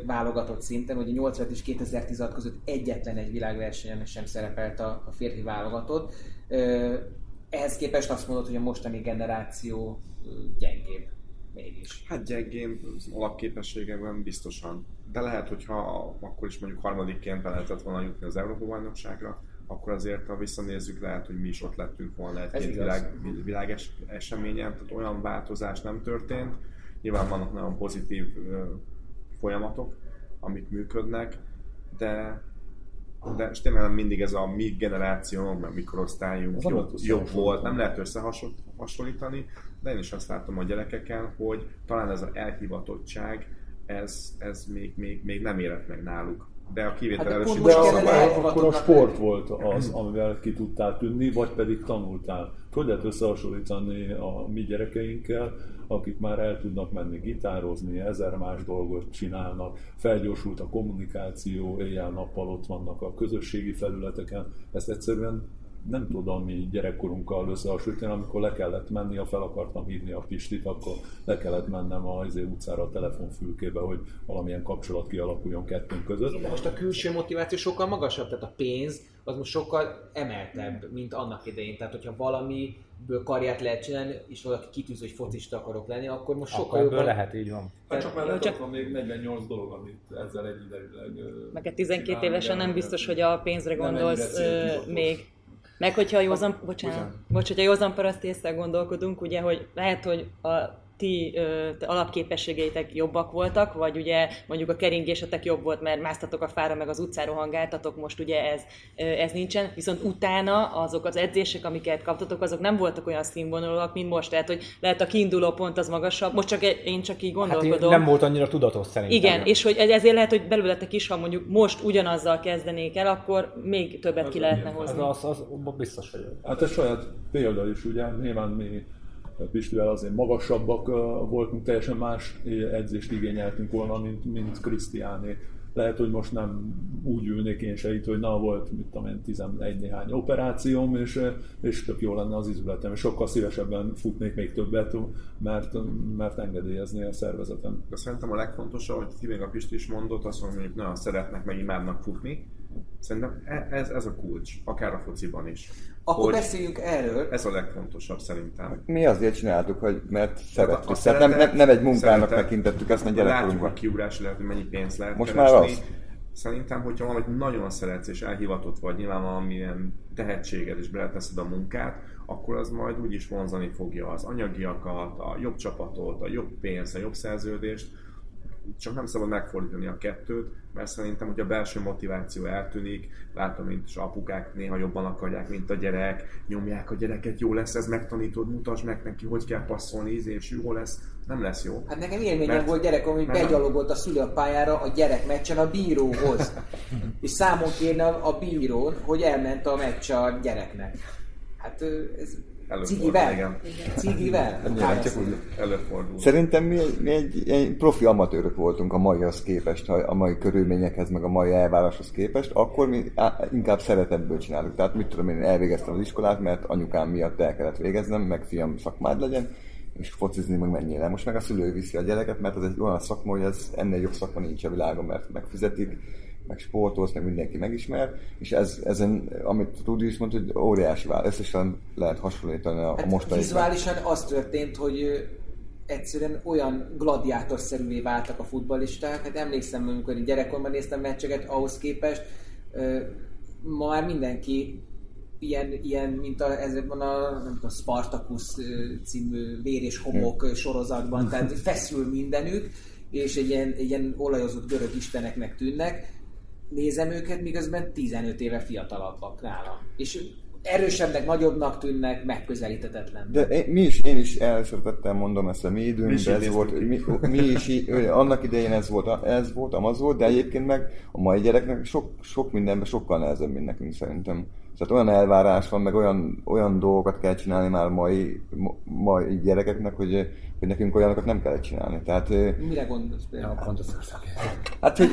válogatott szinten, hogy a 80 és 2016 között egyetlen egy világversenyen sem szerepelt a, a férfi válogatott. Ehhez képest azt mondod, hogy a mostani generáció gyengébb mégis. Hát gyengébb alapképességekben biztosan. De lehet, hogyha akkor is mondjuk harmadikként be lehetett volna jutni az Európa bajnokságra, akkor azért, ha visszanézzük, lehet, hogy mi is ott lettünk volna egy-két világ, világ eseményen, tehát olyan változás nem történt. Nyilván vannak nagyon pozitív folyamatok, amik működnek, de de tényleg nem mindig ez a mi generációnk, mert mikorosztályunk jobb, jobb volt, nem lehet összehasonlítani, de én is azt látom a gyerekeken, hogy talán ez az elhivatottság, ez, ez még, még, még nem érett meg náluk, de a kivétel hát de, de a, akkor a sport volt az, amivel ki tudtál tűnni, vagy pedig tanultál. Hogy lehet összehasonlítani a mi gyerekeinkkel, akik már el tudnak menni gitározni, ezer más dolgot csinálnak, felgyorsult a kommunikáció, éjjel-nappal ott vannak a közösségi felületeken. Ezt egyszerűen nem tudom mi gyerekkorunkkal összehasonlítani, amikor le kellett menni, ha fel akartam hívni a Pistit, akkor le kellett mennem a izé utcára a telefonfülkébe, hogy valamilyen kapcsolat kialakuljon kettőnk között. De most a külső motiváció sokkal magasabb, tehát a pénz az most sokkal emeltebb, mint annak idején. Tehát, hogyha valamiből karriert lehet csinálni, és valaki kitűz, hogy focista akarok lenni, akkor most sokkal akkor jobban... lehet, így van. Hát csak mellett csak... van még 48 dolog, amit ezzel egyidejűleg... Meg 12 évesen nem biztos, hogy a pénzre gondolsz még. Meg hogyha józan, bocsánat, bocs, hogyha józan paraszt észre gondolkodunk, ugye, hogy lehet, hogy a ti ö, alapképességeitek jobbak voltak, vagy ugye mondjuk a keringésetek jobb volt, mert másztatok a fára, meg az utcára hangáltatok, most ugye ez, ö, ez nincsen, viszont utána azok az edzések, amiket kaptatok, azok nem voltak olyan színvonalak, mint most, tehát hogy lehet a kiinduló pont az magasabb, most csak én csak így gondolkodom. Hát nem volt annyira tudatos szerintem. Igen, és hogy ezért lehet, hogy belőletek is, ha mondjuk most ugyanazzal kezdenék el, akkor még többet az ki lehetne hozni. Az, az, az biztos vagyok. Hát ez saját példa is, ugye, nyilván mi Pistivel azért magasabbak voltunk, teljesen más edzést igényeltünk volna, mint, mint Krisztiáné. Lehet, hogy most nem úgy ülnék én se itt, hogy na volt, mit tudom én, 11 néhány operációm, és, és tök jó lenne az izületem, sokkal szívesebben futnék még többet, mert, mert engedélyezni a szervezetem. Szerintem a legfontosabb, hogy ti még a Pisti is mondott, azt mondja, hogy nagyon szeretnek, meg imádnak futni, Szerintem e- ez, ez a kulcs, akár a fociban is. Akkor hogy beszéljünk erről. Ez a legfontosabb szerintem. Mi azért csináltuk, hogy mert szerettük. Tehát nem, nem, nem egy munkának tekintettük ezt, mert gyerekkorunkban. Látjuk a kiugrás lehet, hogy mennyi pénzt lehet Most keresni. már az. Szerintem, hogyha valamit nagyon szeretsz és elhivatott vagy, nyilván valamilyen tehetséged és beleteszed a munkát, akkor az majd úgy is vonzani fogja az anyagiakat, a jobb csapatot, a jobb pénzt, a jobb szerződést, csak nem szabad megfordítani a kettőt, mert szerintem, hogy a belső motiváció eltűnik, látom, mint az apukák néha jobban akarják, mint a gyerek, nyomják a gyereket, jó lesz ez, megtanítod, mutasd meg neki, hogy kell passzolni, íz, és jó lesz, nem lesz jó. Hát nekem élményem mert, volt gyerekom, hogy begyalogolt a szülőpályára a gyerek meccsen a bíróhoz. és számon kérne a bírón, hogy elment a meccs a gyereknek. Hát ez Cigivel? Igen. Cigivel? Hát, csak úgy előfordul. Szerintem mi, mi egy, egy profi amatőrök voltunk a maihoz képest, a mai körülményekhez, meg a mai elváráshoz képest, akkor mi inkább szeretetből csináltuk. Tehát mit tudom én, elvégeztem az iskolát, mert anyukám miatt el kellett végeznem, meg fiam szakmád legyen, és focizni meg mennyire. Most meg a szülő viszi a gyereket, mert ez egy olyan szakma, hogy ez ennél jobb szakma nincs a világon, mert megfizetik, meg sportolsz, meg mindenki megismer, és ez, ezen, amit Rudi is mondta, hogy óriási vál, összesen lehet hasonlítani a, hát a mostani. Vizuálisan az történt, hogy egyszerűen olyan gladiátorszerűvé váltak a futballisták. Hát emlékszem, amikor én gyerekkorban néztem meccseket, ahhoz képest ma már mindenki ilyen, ilyen mint a, ezekben a, nem tudom, Spartacus című vér és homok sorozatban, tehát feszül mindenük, és egy ilyen, egy ilyen olajozott görög isteneknek tűnnek nézem őket, miközben 15 éve fiatalabbak nálam. És erősebbnek, nagyobbnak tűnnek, megközelíthetetlen. De én, mi is, én is elszeretettem mondom ezt a mi időnkben, ez volt, mi, mi is, annak idején ez volt, ez volt, amaz volt, de egyébként meg a mai gyereknek sok, sok mindenben sokkal nehezebb, mint nekünk szerintem. Tehát olyan elvárás van, meg olyan, olyan dolgokat kell csinálni már mai, mai gyerekeknek, hogy, hogy nekünk olyanokat nem kell csinálni. Tehát, Mire gondolsz például? Hát, hogy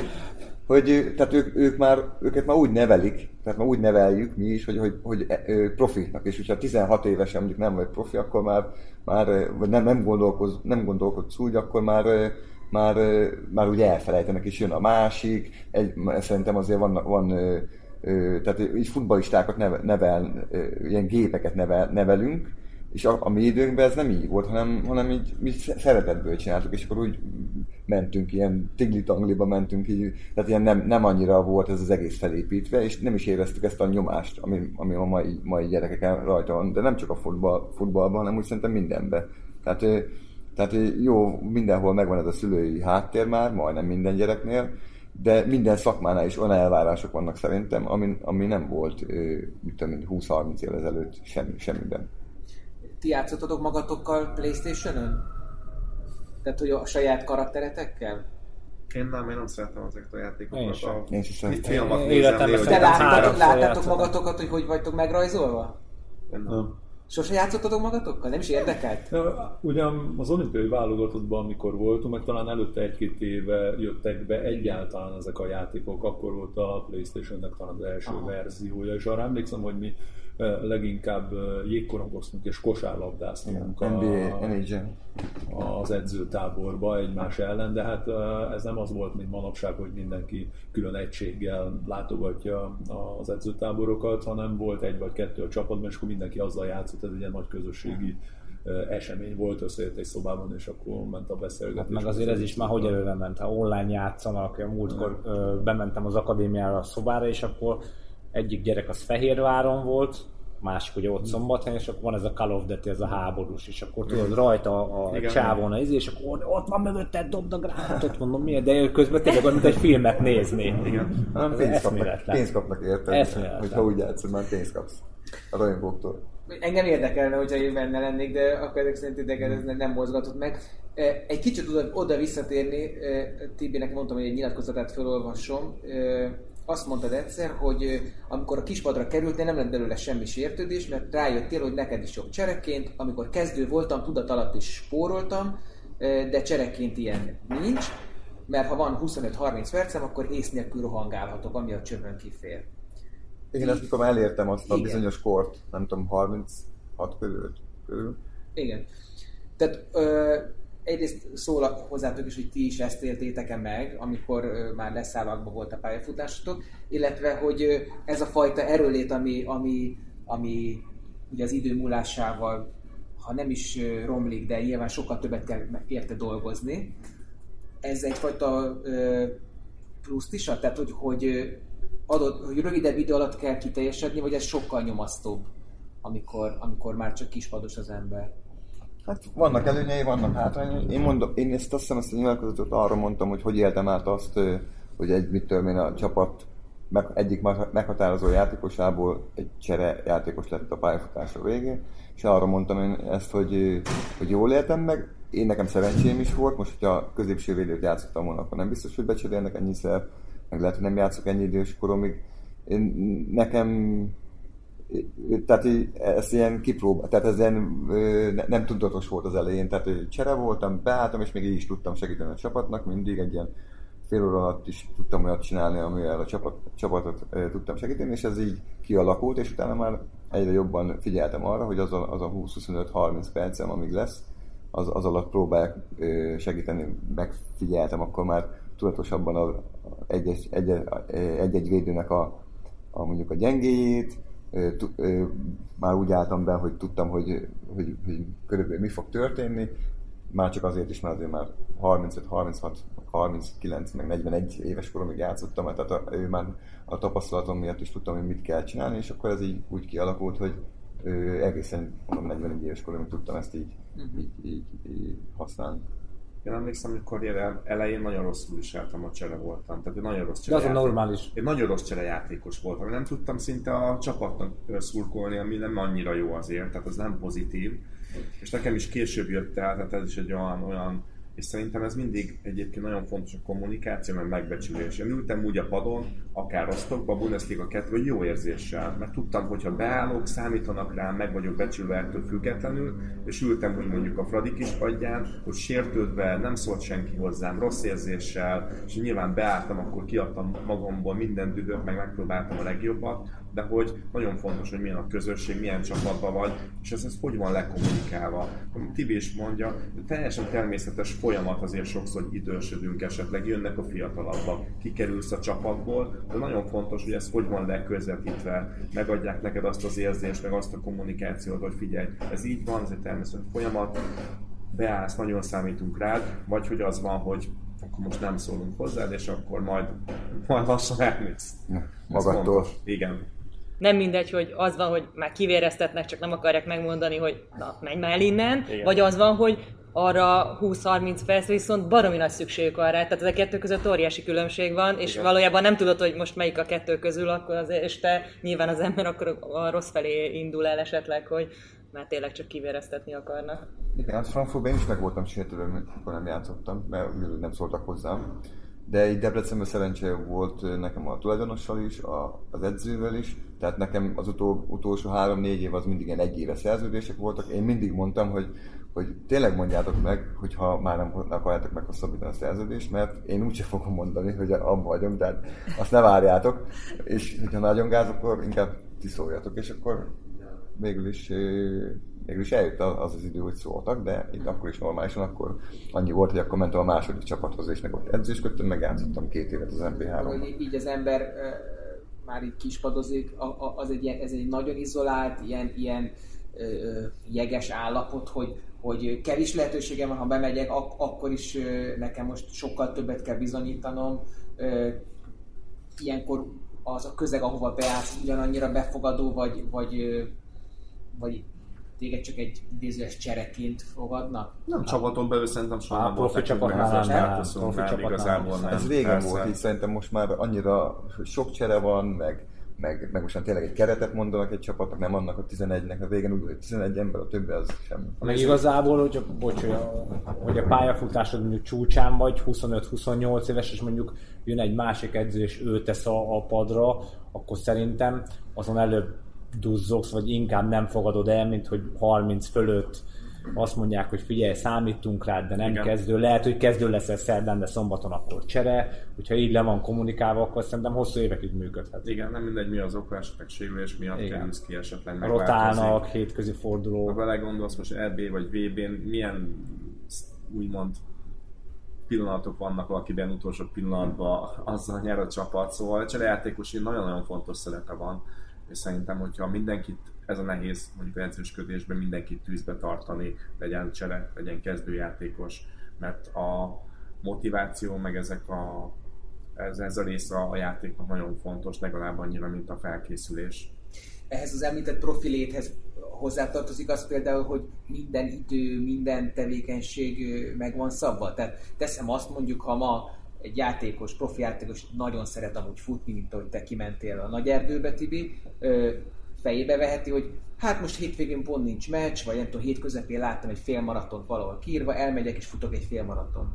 hogy tehát ők, ők már, őket már úgy nevelik, tehát már úgy neveljük mi is, hogy, hogy, hogy profiknak, és hogyha 16 évesen mondjuk nem vagy profi, akkor már, már vagy nem, nem, gondolkoz, nem gondolkodsz úgy, akkor már, már, már úgy elfelejtenek, és jön a másik, egy, szerintem azért van, van tehát így futballistákat nevel, nevel ilyen gépeket nevel, nevelünk, és a, a mi időnkben ez nem így volt, hanem, hanem így mi szeretetből csináltuk, és akkor úgy mentünk, ilyen tigli-tangliba mentünk, így, tehát ilyen nem, nem annyira volt ez az egész felépítve, és nem is éreztük ezt a nyomást, ami, ami a mai, mai gyerekeken rajta van, de nem csak a futball, futballban, hanem úgy szerintem mindenben. Tehát, tehát jó, mindenhol megvan ez a szülői háttér már, majdnem minden gyereknél, de minden szakmánál is olyan elvárások vannak szerintem, ami, ami nem volt, mit tudom, 20-30 év ezelőtt semmi, semmiben. Ti játszottatok magatokkal Playstation-ön? Tehát, hogy a saját karakteretekkel? Én nem, én nem szeretem ezeket a játékokat. Én sem. A Én sem. filmat Én nézem, hogy Szerintem láttátok, láttátok játszottam. magatokat, hogy hogy vagytok megrajzolva? Én nem. Nem. Sose játszottatok magatokkal? Nem is érdekelt? Ugyan az olimpiai válogatottban, amikor voltunk, meg talán előtte egy-két éve jöttek be egyáltalán ezek a játékok, akkor volt a Playstation-nek talán az első Aha. verziója, és arra emlékszem, hogy mi leginkább jégkorongoztunk és kosárlabdáztunk a, NBA, az edzőtáborba egymás ellen, de hát ez nem az volt, mint manapság, hogy mindenki külön egységgel látogatja az edzőtáborokat, hanem volt egy vagy kettő a csapatban, és akkor mindenki azzal játszott, ez egy ilyen nagy közösségi esemény volt, összejött egy szobában, és akkor ment a beszélgetés. Hát meg azért ez is már hogy előre ment, ha online játszanak, múltkor ö, bementem az akadémiára a szobára, és akkor egyik gyerek az Fehérváron volt, másik ugye ott szombathelyen, és akkor van ez a Call of Duty, ez a háborús, és akkor tudod rajta a, Igen. csávon az izé, és akkor ott van mögötted, dobd a gránátot, mondom miért, de közben tényleg olyan, mint egy filmet nézni. Igen. Nem, Ez pénzt kapnak, pénzt kapnak érted, Eszméletlen. hogyha úgy játszod, már pénzt kapsz a rajongóktól. Engem érdekelne, hogyha én benne lennék, de akkor ezek szerint titeket ez nem mozgatott meg. Egy kicsit oda, oda visszatérni, Tibi, nekem mondtam, hogy egy nyilatkozatát felolvasom. Azt mondtad egyszer, hogy amikor a kispadra kerültél, nem lett belőle semmi sértődés, mert rájöttél, hogy neked is jobb csereként. Amikor kezdő voltam, tudat alatt is spóroltam, de csereként ilyen nincs, mert ha van 25-30 percem, akkor ész nélkül rohangálhatok, ami a csövön kifér. Igen, ezt mikor elértem azt a Igen. bizonyos kort, nem tudom, 36 körül, körül. Igen. Tehát ö, egyrészt szól hozzátok is, hogy ti is ezt éltétek-e meg, amikor már leszállakba volt a pályafutásotok, illetve hogy ez a fajta erőlét, ami, ami, ami ugye az idő múlásával, ha nem is romlik, de nyilván sokkal többet kell érte dolgozni, ez egyfajta pluszt is ad? Tehát, hogy, hogy, adott, hogy rövidebb idő alatt kell kiteljesedni, vagy ez sokkal nyomasztóbb, amikor, amikor már csak kispados az ember? Hát vannak előnyei, vannak hátrányai. Én mondom, én ezt azt hiszem, ezt a nyilatkozatot arra mondtam, hogy hogy éltem át azt, hogy egy, mit tudom én, a csapat meg, egyik meg- meghatározó játékosából egy csere játékos lett a pályafutásra végén, és arra mondtam én ezt, hogy, hogy jól éltem meg, én nekem szerencsém is volt, most, hogyha középső védőt játszottam volna, akkor nem biztos, hogy becserélnek ennyiszer, meg lehet, hogy nem játszok ennyi idős koromig. Én, nekem tehát így, ezt ilyen kipróbál, tehát ez ilyen ö, ne- nem tudatos volt az elején, tehát ö, csere voltam, beálltam, és még így is tudtam segíteni a csapatnak, mindig egy ilyen fél óra alatt is tudtam olyat csinálni, amivel a csapat, csapatot tudtam segíteni, és ez így kialakult, és utána már egyre jobban figyeltem arra, hogy az a, az a 20-25-30 percem, amíg lesz, az, az alatt próbálják segíteni, megfigyeltem akkor már tudatosabban a, egy-egy, egy, egy-egy védőnek a, a mondjuk a gyengéjét, már úgy álltam be, hogy tudtam, hogy, hogy, hogy körülbelül mi fog történni, már csak azért is, mert azért már 35, 36, 39, meg 41 éves koromig játszottam, tehát a, ő már a tapasztalatom miatt is tudtam, hogy mit kell csinálni, és akkor ez így úgy kialakult, hogy ö, egészen mondom, 41 éves koromig tudtam ezt így, így, így, így használni. Én emlékszem, hogy karrier elején nagyon rosszul viseltem, a csere voltam. Tehát egy nagyon rossz De csere az a normális. Egy nagyon rossz cserejátékos voltam. Nem tudtam szinte a csapatnak szurkolni, ami nem annyira jó azért, tehát az nem pozitív. És nekem is később jött el, tehát ez is egy olyan, olyan és szerintem ez mindig egyébként nagyon fontos a kommunikáció, meg megbecsülés. Én ültem úgy a padon, akár Rostokba, Bundesliga 2 vagy jó érzéssel, mert tudtam, hogy ha beállok, számítanak rám, meg vagyok becsülve ettől függetlenül, és ültem úgy mondjuk a Fradi kis padján, hogy sértődve, nem szólt senki hozzám, rossz érzéssel, és nyilván beálltam, akkor kiadtam magamból minden dühöt, meg megpróbáltam a legjobbat, de hogy nagyon fontos, hogy milyen a közösség, milyen csapatban vagy, és ez, ez hogy van lekommunikálva. Tibi is mondja, teljesen természetes folyamat azért sokszor, hogy idősödünk esetleg, jönnek a fiatalabbak, kikerülsz a csapatból, de nagyon fontos, hogy ez hogy van leközvetítve, megadják neked azt az érzést, meg azt a kommunikációt, hogy figyelj, ez így van, ez egy természetes folyamat, beállsz, nagyon számítunk rád, vagy hogy az van, hogy akkor most nem szólunk hozzád, és akkor majd, majd lassan elmész. Magadtól. Igen. Nem mindegy, hogy az van, hogy már kivéreztetnek, csak nem akarják megmondani, hogy na, menj már el innen, Igen. vagy az van, hogy arra 20-30 perc viszont baromi nagy szükségük arra, tehát ez a kettő között óriási különbség van, és Igen. valójában nem tudod, hogy most melyik a kettő közül, akkor azért, és te nyilván az ember akkor a rossz felé indul el esetleg, hogy már tényleg csak kivéreztetni akarnak. Igen, hát Frankfurtban én is meg voltam sértődve, amikor nem játszottam, mert úgy nem szóltak hozzám. De így Debrecenben szerencse volt nekem a tulajdonossal is, a, az edzővel is, tehát nekem az utol, utolsó három-négy év az mindig ilyen egy éves szerződések voltak. Én mindig mondtam, hogy, hogy tényleg mondjátok meg, hogyha már nem akarjátok meghosszabbítani a szerződést, mert én úgyse fogom mondani, hogy abban vagyok, tehát azt ne várjátok, és hogyha nagyon gáz, akkor inkább ti és akkor végül is végül is eljött az az idő, hogy szóltak, de itt akkor is normálisan, akkor annyi volt, hogy akkor mentem a második csapathoz, és meg ott edzősködtem, meg játszottam két évet az MB3-ban. Hogy így az ember már így kispadozik, az egy, ez egy nagyon izolált, ilyen, ilyen jeges állapot, hogy, hogy kevés lehetőségem van, ha bemegyek, ak- akkor is nekem most sokkal többet kell bizonyítanom. Ilyenkor az a közeg, ahova beállsz, ugyanannyira befogadó, vagy, vagy, vagy téged csak egy idézőes csereként fogadnak? Nem, csapaton belül szerintem soha nem profi csapatnál nem, profi igazából nem. Ez régen volt, így szerintem most már annyira hogy sok csere van, meg, meg, meg most már tényleg egy keretet mondanak egy csapatnak, nem annak a 11-nek, a régen úgy, hogy 11 ember, a többi az sem. Meg igazából, hogy a, bocs, hogy a, hogy a pályafutásod mondjuk csúcsán vagy, 25-28 éves, és mondjuk jön egy másik edző, és ő tesz a, a padra, akkor szerintem azon előbb duzzogsz, vagy inkább nem fogadod el, mint hogy 30 fölött azt mondják, hogy figyelj, számítunk rád, de nem Igen. kezdő. Lehet, hogy kezdő leszel szerdán, de szombaton akkor csere. Hogyha így le van kommunikálva, akkor szerintem hosszú évekig működhet. Igen, nem mindegy, mi az oka, esetleg sérülés miatt Igen. kerülsz ki, esetleg Rotálnak, hétközi forduló. Ha belegondolsz most EB vagy VB-n, milyen úgymond pillanatok vannak, akiben utolsó pillanatban azzal nyer a csapat, szóval a cserejátékos nagyon-nagyon fontos szerepe van és szerintem, hogyha mindenkit, ez a nehéz mondjuk edzősködésben mindenkit tűzbe tartani, legyen csere, legyen kezdőjátékos, mert a motiváció, meg ezek a, ez, ez a része a játéknak nagyon fontos, legalább annyira, mint a felkészülés. Ehhez az említett profiléthez hozzátartozik az például, hogy minden idő, minden tevékenység meg van szabva. Tehát teszem azt mondjuk, ha ma egy játékos, profi játékos nagyon szeret amúgy futni, mint ahogy te kimentél a nagy erdőbe, Tibi, fejébe veheti, hogy hát most hétvégén pont nincs meccs, vagy nem tudom, hét közepén láttam egy félmaratont valahol kírva, elmegyek és futok egy félmaraton.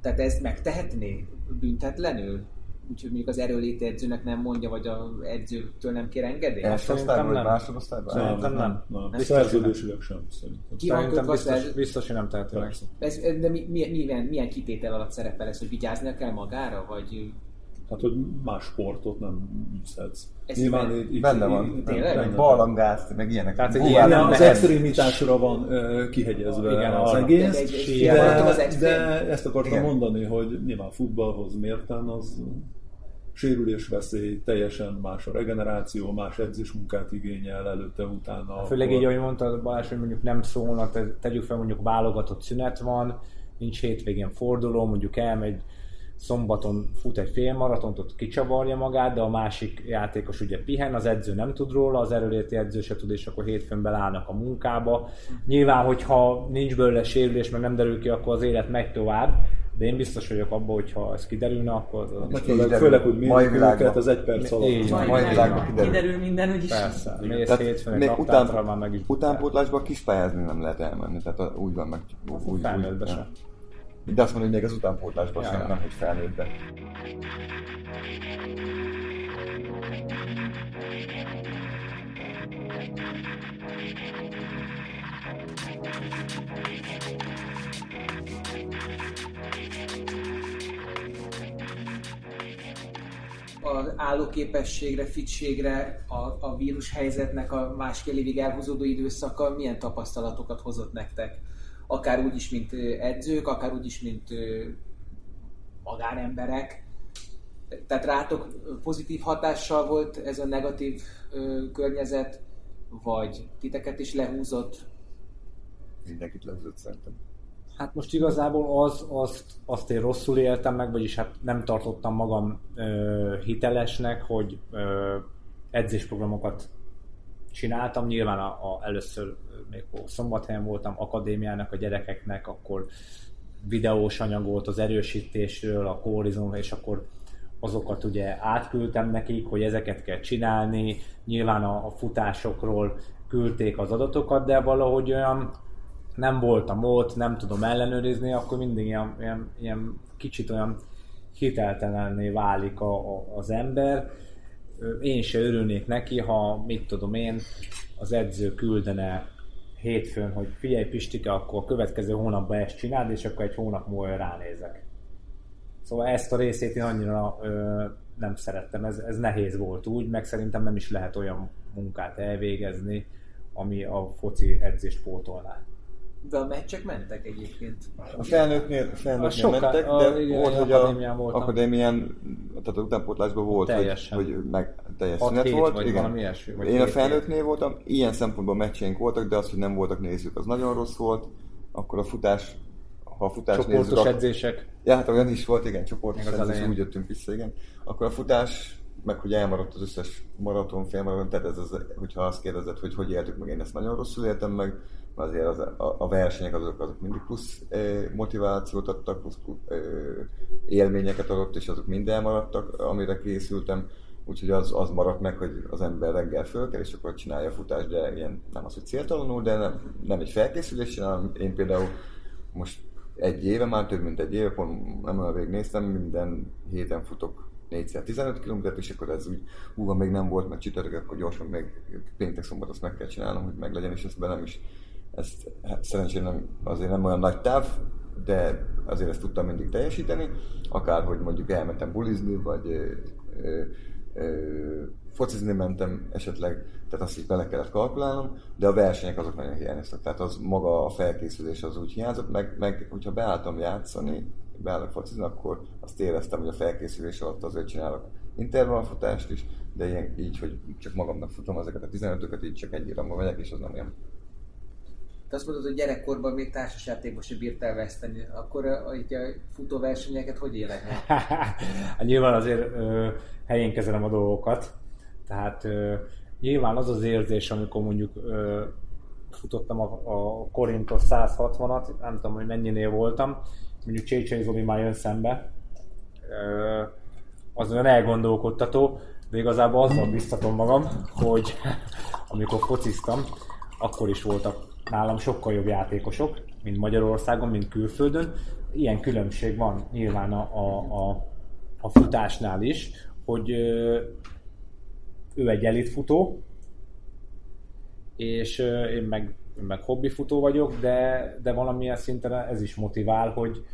Tehát ez megtehetné büntetlenül? Úgyhogy mondjuk az erőléti edzőnek nem mondja, vagy az edzőtől nem kér engedélyt? Első osztályban vagy másodosztályban? Szerintem nem. nem. nem. Szerződésileg sem szerintem. Ki szerintem biztos, biztos, hogy nem teheti meg. Ez, de mi, mi, milyen, milyen kitétel alatt szerepel ez, hogy vigyáznia kell magára, vagy Hát, hogy más sportot nem űzhetsz. Ez Nyilván itt, itt, benne van. Tényleg? Meg barlangázt, meg ilyenek. Tehát ilyen nem az extrémitásra van uh, kihegyezve igen, az egész. De, de, de, ezt akartam igen. mondani, hogy nyilván futballhoz mérten az sérülésveszély, teljesen más a regeneráció, más edzésmunkát igényel előtte, utána. Főleg így, ahogy mondtad Balázs, hogy mondjuk nem szólnak, tegyük fel mondjuk válogatott szünet van, nincs hétvégén forduló, mondjuk elmegy szombaton fut egy félmaratont, ott kicsavarja magát, de a másik játékos ugye pihen, az edző nem tud róla, az erőléti edző se tud, és akkor hétfőn belállnak a munkába. Nyilván, hogyha nincs belőle sérülés, meg nem derül ki, akkor az élet megy tovább, de én biztos vagyok abban, hogy ha ez kiderülne, akkor... Az... Hát főleg, főleg, hogy mai őket az egy perc alatt. Így, mai, mai világban kiderül. kiderül minden, úgyis. Persze, mész hétfőn egy után, már meg is... Utánpótlásban kispályázni nem lehet elmenni, tehát úgy van meg... Úgy, úgy, úgy, de azt mondom, hogy még az utánpótlásban ja, sem, nem hogy felnőttbe. Az állóképességre, fitségre, a, a vírus helyzetnek a másfél évig elhúzódó időszaka milyen tapasztalatokat hozott nektek? akár úgy is, mint edzők, akár úgy is, mint magánemberek. Tehát rátok pozitív hatással volt ez a negatív környezet, vagy titeket is lehúzott? Mindenkit lehúzott szerintem. Hát most igazából az, azt, azt én rosszul éltem meg, vagyis hát nem tartottam magam ö, hitelesnek, hogy ö, edzésprogramokat csináltam. Nyilván a, a, először még szombathelyen voltam akadémiának a gyerekeknek, akkor videós anyagot az erősítésről, a kórizom, és akkor azokat ugye átküldtem nekik, hogy ezeket kell csinálni, nyilván a, a futásokról küldték az adatokat, de valahogy olyan nem voltam ott, nem tudom ellenőrizni, akkor mindig ilyen, ilyen, ilyen kicsit olyan hiteltelenné válik a, a, az ember. Én se örülnék neki, ha mit tudom én, az edző küldene hétfőn, hogy figyelj Pistike, akkor a következő hónapban ezt csináld, és akkor egy hónap múlva ránézek. Szóval ezt a részét én annyira ö, nem szerettem, ez, ez nehéz volt úgy, meg szerintem nem is lehet olyan munkát elvégezni, ami a foci edzést pótolná. De a meccsek mentek egyébként. A felnőttnél, a felnőttnél soká, mentek, de a, igen, volt, hogy akadémián, a akadémián, tehát a utánpótlásban volt, Teljesen. hogy, hogy meg teljes szünet volt. Vagy igen. valami ilyesmi, vagy Én a felnőttnél voltam, ilyen szempontból meccseink voltak, de az, hogy nem voltak nézők, az nagyon rossz volt. Akkor a futás, ha a futás Csoportos nézzük, edzések. Ja, hát olyan is volt, igen, csoportos edzés, úgy jöttünk vissza, igen. Akkor a futás, meg hogy elmaradt az összes maraton, félmaraton, tehát ez az, hogyha azt kérdezed, hogy hogy éltük meg, én ezt nagyon rosszul éltem meg, azért az, a, a versenyek azok, azok mindig plusz e, motivációt adtak, plusz, plusz e, élményeket adott, és azok mind elmaradtak, amire készültem. Úgyhogy az, az maradt meg, hogy az ember reggel föl kell, és akkor csinálja a futást, de ilyen nem az, hogy céltalanul, de nem, nem egy felkészülés csinálom. Én például most egy éve, már több mint egy éve, pont nem olyan rég néztem, minden héten futok 415 km, és akkor ez úgy, húva még nem volt, meg csütörtök, akkor gyorsan még péntek szombat azt meg kell csinálnom, hogy meg legyen, és ezt be nem is ezt hát szerencsére nem, azért nem olyan nagy táv, de azért ezt tudtam mindig teljesíteni, akár hogy mondjuk elmentem bulizni, vagy ö, ö, focizni mentem esetleg, tehát azt is bele kellett kalkulálnom, de a versenyek azok nagyon hiányoztak, tehát az maga a felkészülés az úgy hiányzott, meg, meg hogyha beálltam játszani, beállok focizni, akkor azt éreztem, hogy a felkészülés alatt azért csinálok intervallfutást is, de ilyen, így, hogy csak magamnak futom ezeket a 15-öket, így csak egy irányba megyek, és az nem olyan. Te azt mondod, hogy gyerekkorban még társasjátékban sem bírtál veszteni, akkor a, a, a futóversenyeket hogy meg? hát nyilván azért ö, helyén kezelem a dolgokat, tehát ö, nyilván az az érzés, amikor mondjuk ö, futottam a, a Korintos 160-at, nem tudom, hogy mennyinél voltam, mondjuk Csécsei Zoli már jön szembe, az olyan elgondolkodtató, de igazából azzal biztatom magam, hogy amikor fociztam, akkor is voltak nálam sokkal jobb játékosok, mint Magyarországon, mint külföldön. Ilyen különbség van nyilván a, a, a, a futásnál is, hogy ő egy elitfutó, és én meg, meg hobbifutó vagyok, de, de valamilyen szinten ez is motivál, hogy,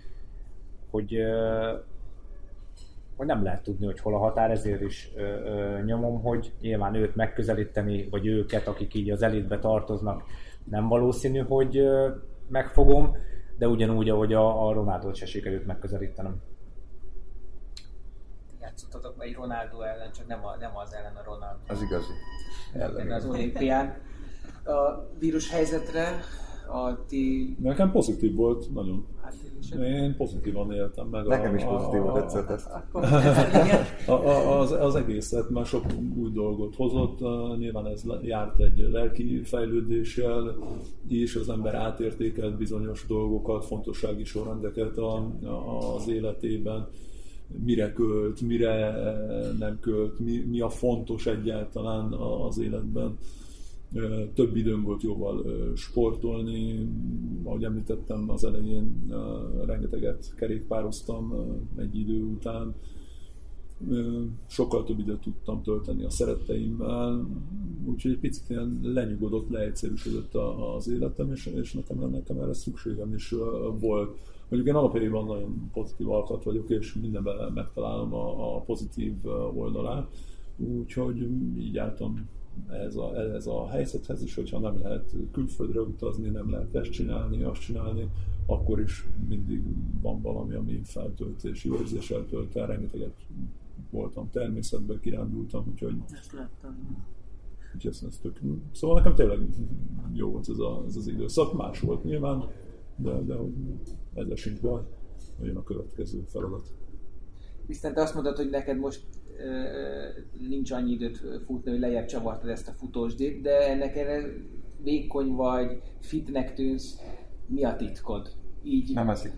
hogy, hogy nem lehet tudni, hogy hol a határ, ezért is ö, ö, nyomom, hogy nyilván őt megközelíteni, vagy őket, akik így az elitbe tartoznak, nem valószínű, hogy megfogom, de ugyanúgy, ahogy a, a Ronaldo-t se sikerült megközelítenem. Játszottatok egy Ronaldo ellen, csak nem, a, nem az ellen a Ronaldo. Az igazi. Ellen. Az olimpián. A vírus helyzetre a ti... Nekem pozitív volt, nagyon. Hát én pozitívan éltem meg. Nekem a, is pozitív volt egyszer ezt. A, a, az, az egészet, már sok új dolgot hozott, nyilván ez járt egy lelki fejlődéssel és az ember átértékelt bizonyos dolgokat, fontossági sorrendeket a, a, az életében mire költ, mire nem költ, mi, mi a fontos egyáltalán az életben több időm volt jóval sportolni, ahogy említettem az elején, rengeteget kerékpároztam egy idő után, sokkal több időt tudtam tölteni a szeretteimmel, úgyhogy egy picit ilyen lenyugodott, leegyszerűsödött az életem, és, és nekem, nekem erre szükségem is volt. Mondjuk én alapjában nagyon pozitív alkat vagyok, és mindenben megtalálom a, a pozitív oldalát, úgyhogy így álltam ehhez a, ehhez a helyzethez is, hogyha nem lehet külföldre utazni, nem lehet ezt csinálni, azt csinálni, akkor is mindig van valami, ami feltöltés, jó érzéssel tölt el, rengeteget voltam természetben, kirándultam, úgyhogy... Ezt láttam. Úgyhogy ezt, ezt tök... Szóval nekem tényleg jó volt ez, a, ez az időszak, más volt nyilván, de, de hogy ezzel sincs baj, jön a következő feladat. Viszont te azt mondod, hogy neked most nincs annyi időt futni, hogy lejjebb csavartad ezt a futósdét, de ennek erre vékony vagy, fitnek tűnsz, mi a titkod? Így nem eszik.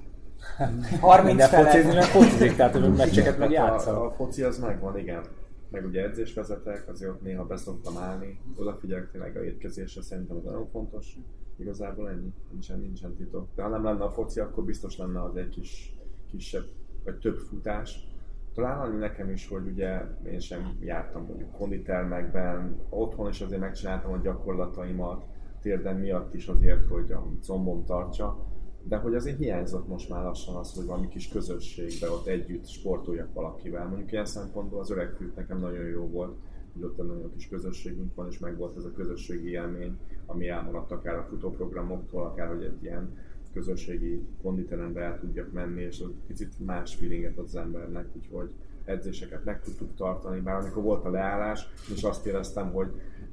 30 fele. focizni, mert focizik, tehát hogy meccseket meg játszol. A, a foci az megvan, igen. Meg ugye edzés vezetek, azért ott néha beszoktam állni, odafigyelek tényleg a étkezésre, szerintem az nagyon fontos. Igazából ennyi, nincsen, nincsen titok. De ha nem lenne a foci, akkor biztos lenne az egy kis, kisebb, vagy több futás, talán annyi nekem is, hogy ugye én sem jártam mondjuk konditermekben, otthon is azért megcsináltam a gyakorlataimat, térdem miatt is azért, hogy a combom tartsa, de hogy azért hiányzott most már lassan az, hogy valami kis közösségbe ott együtt sportoljak valakivel. Mondjuk ilyen szempontból az öreg nekem nagyon jó volt, hogy ott egy nagyon kis közösségünk van, és meg volt ez a közösségi élmény, ami elmaradt akár a futóprogramoktól, akár hogy egy ilyen közösségi konditerembe el tudjak menni, és az picit más feelinget az embernek, úgyhogy edzéseket meg tudtuk tartani, bár amikor volt a leállás, és azt éreztem, hogy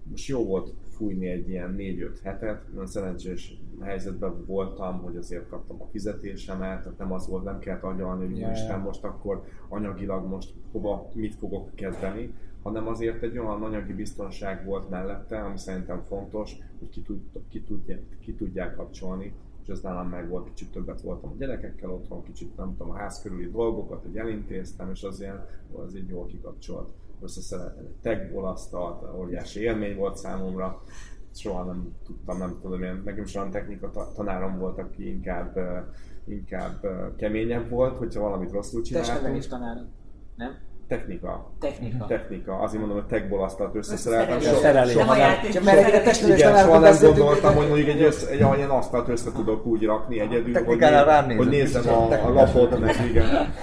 most jó volt fújni egy ilyen 4-5 hetet, nagyon szerencsés helyzetben voltam, hogy azért kaptam a fizetésemet, tehát nem az volt, nem kellett agyalni, hogy yeah. Isten most akkor anyagilag most hova, mit fogok kezdeni, hanem azért egy olyan anyagi biztonság volt mellette, ami szerintem fontos, hogy ki, tud, ki, tudják, ki tudják kapcsolni, és ez nálam meg volt, kicsit többet voltam a gyerekekkel otthon, kicsit nem tudom, a ház körüli dolgokat, hogy elintéztem, és az ilyen, az így jól kikapcsolt. Összeszereltem egy techból asztalt, óriási élmény volt számomra, soha nem tudtam, nem tudom, én, nekem is olyan technika tanárom volt, aki inkább, inkább keményebb volt, hogyha valamit rosszul csináltunk. Te is tanárom, nem? Technika. Technika. Technika. Azért mondom, hogy techból asztalt összeszereltem. Soha, szerelés. soha, nem, csak mert egy testnevelés Igen, soha nem gondoltam, hogy mondjuk egy, össze, egy olyan asztalt össze tudok úgy rakni egyedül, hogy, né, hogy nézzem a, a lapot, meg igen.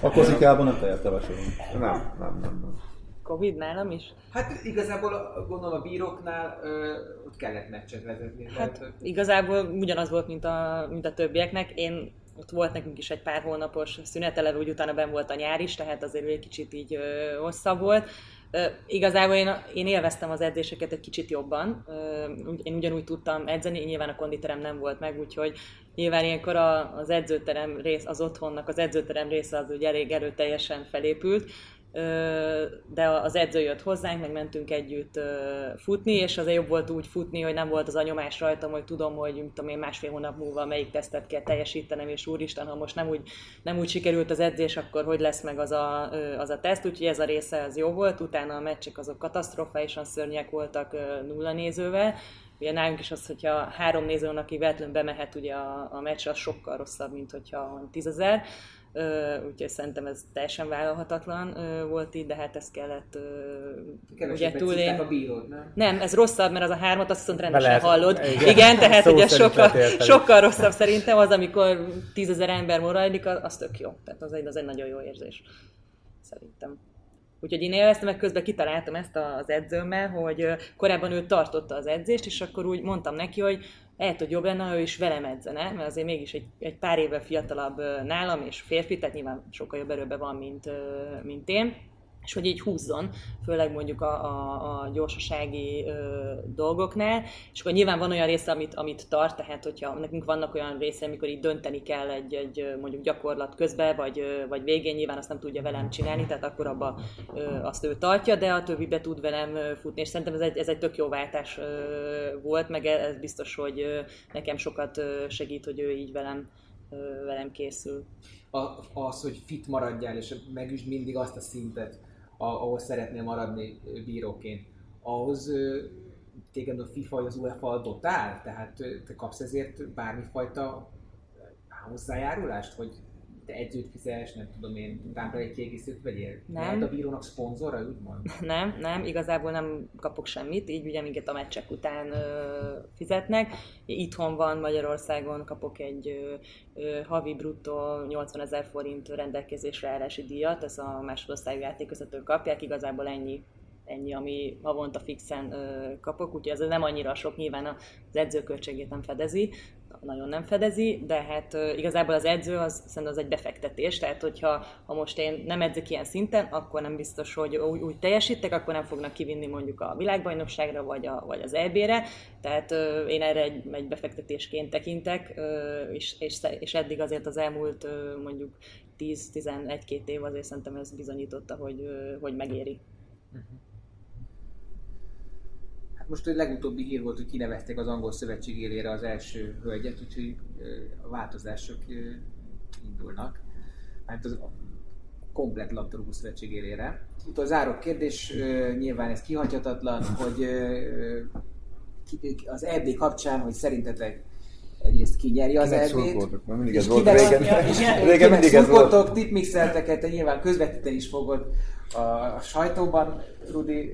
A kozikában nem tejet Nem, nem, nem, nem. Covid nálam is? Hát igazából gondolom a bíróknál ö, ott kellett meccset vezetni. Hát tehát, igazából ugyanaz volt, mint a, mint a többieknek. Én ott volt nekünk is egy pár hónapos szünetele, úgy utána ben volt a nyár is, tehát azért egy kicsit így ö, hosszabb volt. Ö, igazából én, én élveztem az edzéseket egy kicsit jobban. Ö, én ugyanúgy tudtam edzeni, nyilván a konditerem nem volt meg, úgyhogy nyilván ilyenkor a, az edzőterem rész, az otthonnak az edzőterem része az ugye elég erőteljesen felépült, de az edző jött hozzánk, meg mentünk együtt futni, és azért jobb volt úgy futni, hogy nem volt az a nyomás rajtam, hogy tudom, hogy tudom én másfél hónap múlva melyik tesztet kell teljesítenem, és úristen, ha most nem úgy, nem úgy sikerült az edzés, akkor hogy lesz meg az a, az a teszt, úgyhogy ez a része az jó volt, utána a meccsek azok katasztrofálisan szörnyek voltak nulla nézővel, Ugye nálunk is az, hogyha három nézőn, aki véletlenül bemehet ugye a, a meccs, az sokkal rosszabb, mint hogyha tízezer úgyhogy szerintem ez teljesen vállalhatatlan volt így, de hát ezt kellett ugye túlélni. a bírót, nem? Nem, ez rosszabb, mert az a hármat azt viszont rendesen lehet, hallod. Igen, igen tehát ugye sokkal, sokkal rosszabb szerintem az, amikor tízezer ember morajlik, az, az tök jó. Tehát az egy, az egy nagyon jó érzés. Szerintem. Úgyhogy én élveztem, meg közben kitaláltam ezt az edzőmmel, hogy korábban ő tartotta az edzést, és akkor úgy mondtam neki, hogy lehet, hogy jobb lenne, ha ő is velem edzene, mert azért mégis egy, egy pár évvel fiatalabb nálam, és férfi, tehát nyilván sokkal jobb erőben van, mint, mint én és hogy így húzzon, főleg mondjuk a, a, a gyorsasági ö, dolgoknál, és akkor nyilván van olyan része, amit, amit tart, tehát hogyha nekünk vannak olyan része, amikor így dönteni kell egy, egy mondjuk gyakorlat közben, vagy, vagy végén, nyilván azt nem tudja velem csinálni, tehát akkor abba ö, azt ő tartja, de a többibe tud velem futni, és szerintem ez egy, ez egy tök jó váltás ö, volt, meg ez biztos, hogy ö, nekem sokat segít, hogy ő így velem, velem készül. A, az, hogy fit maradjál, és megüsd mindig azt a szintet, ahol szeretnél maradni bíróként, ahhoz téged a FIFA az UEFA dotál? Tehát te kapsz ezért bármifajta hozzájárulást, hogy te edzőt fizes, nem tudom én, utána egy kiegészítőt vegyél? Nem. Lehet a bírónak szponzora, úgymond? Nem, nem, igazából nem kapok semmit, így ugye minket a meccsek után ö, fizetnek. Itthon van Magyarországon, kapok egy ö, ö, havi bruttó 80 ezer forint rendelkezésre állási díjat, ez a másodosztályú játékvezetők kapják, igazából ennyi ennyi, ami havonta fixen ö, kapok, úgyhogy ez nem annyira sok, nyilván az edzőköltségét nem fedezi, nagyon nem fedezi, de hát igazából az edző az szerintem az egy befektetés, tehát hogyha ha most én nem edzek ilyen szinten, akkor nem biztos, hogy úgy, úgy teljesítek, akkor nem fognak kivinni mondjuk a világbajnokságra vagy, a, vagy az EB-re, tehát én erre egy, egy befektetésként tekintek, és, és, és eddig azért az elmúlt mondjuk 10-11-2 év azért szerintem ez bizonyította, hogy, hogy megéri. Uh-huh. Most a legutóbbi hír volt, hogy kinevezték az angol szövetség élére az első hölgyet, úgyhogy a változások indulnak. Hát az komplet labdarúgó szövetség élére. Itt a záró kérdés, nyilván ez kihagyhatatlan, hogy az EB kapcsán, hogy szerintetek egyrészt kinyeri az erdét. mindig ez volt régen. régen mindig ez volt. tipmixelteket, te nyilván közvetíteni is fogod a, a sajtóban. Rudi,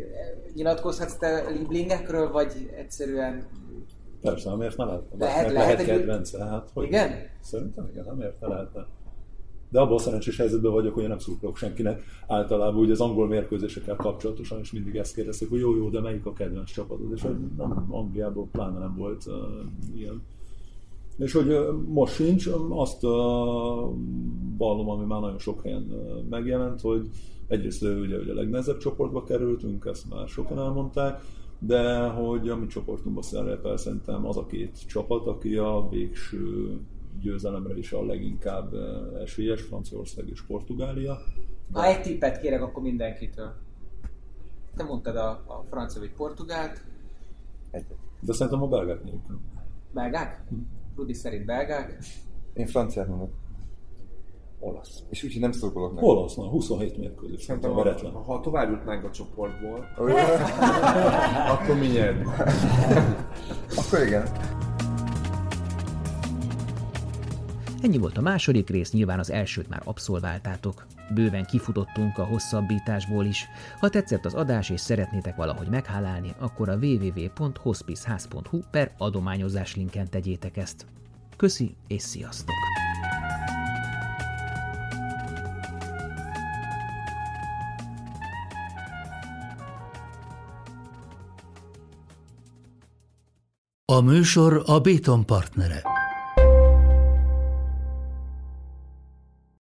nyilatkozhatsz te Lieblingekről, vagy egyszerűen Persze, miért ne lehet? Lehet, lehet, lehet kedvence. Hát, hogy igen? Szerintem igen, nem érte lehetne. De abban a szerencsés helyzetben vagyok, hogy én nem szurkolok senkinek. Általában ugye az angol mérkőzésekkel kapcsolatosan is mindig ezt kérdezték, hogy jó, jó, de melyik a kedvenc csapatod? És hogy nem, Angliában pláne nem volt uh, ilyen. És hogy most sincs, azt vallom, ami már nagyon sok helyen megjelent, hogy egyrészt ugye, ugye a legnehezebb csoportba kerültünk, ezt már sokan elmondták, de hogy a mi csoportunkban szerepel szerintem az a két csapat, aki a végső győzelemre is a leginkább esélyes, Franciaország és Portugália. Ha egy tippet kérek, akkor mindenkitől. Te mondtad a, a francia vagy portugált. Egyet. De szerintem a belgák nélkül. Belgák? Hm. Rudi szerint belgák. Én franciát mondok. Olasz. És úgyhogy nem szurkolok meg. Olasz, na, 27 mérkőzés. Szerintem, ha, ha tovább jutnánk a csoportból, akkor mi nyerünk. akkor igen. Ennyi volt a második rész, nyilván az elsőt már abszolváltátok. Bőven kifutottunk a hosszabbításból is. Ha tetszett az adás és szeretnétek valahogy meghálálni, akkor a www.hospiceház.hu per adományozás linken tegyétek ezt. Köszi és sziasztok! A műsor a Béton partnere.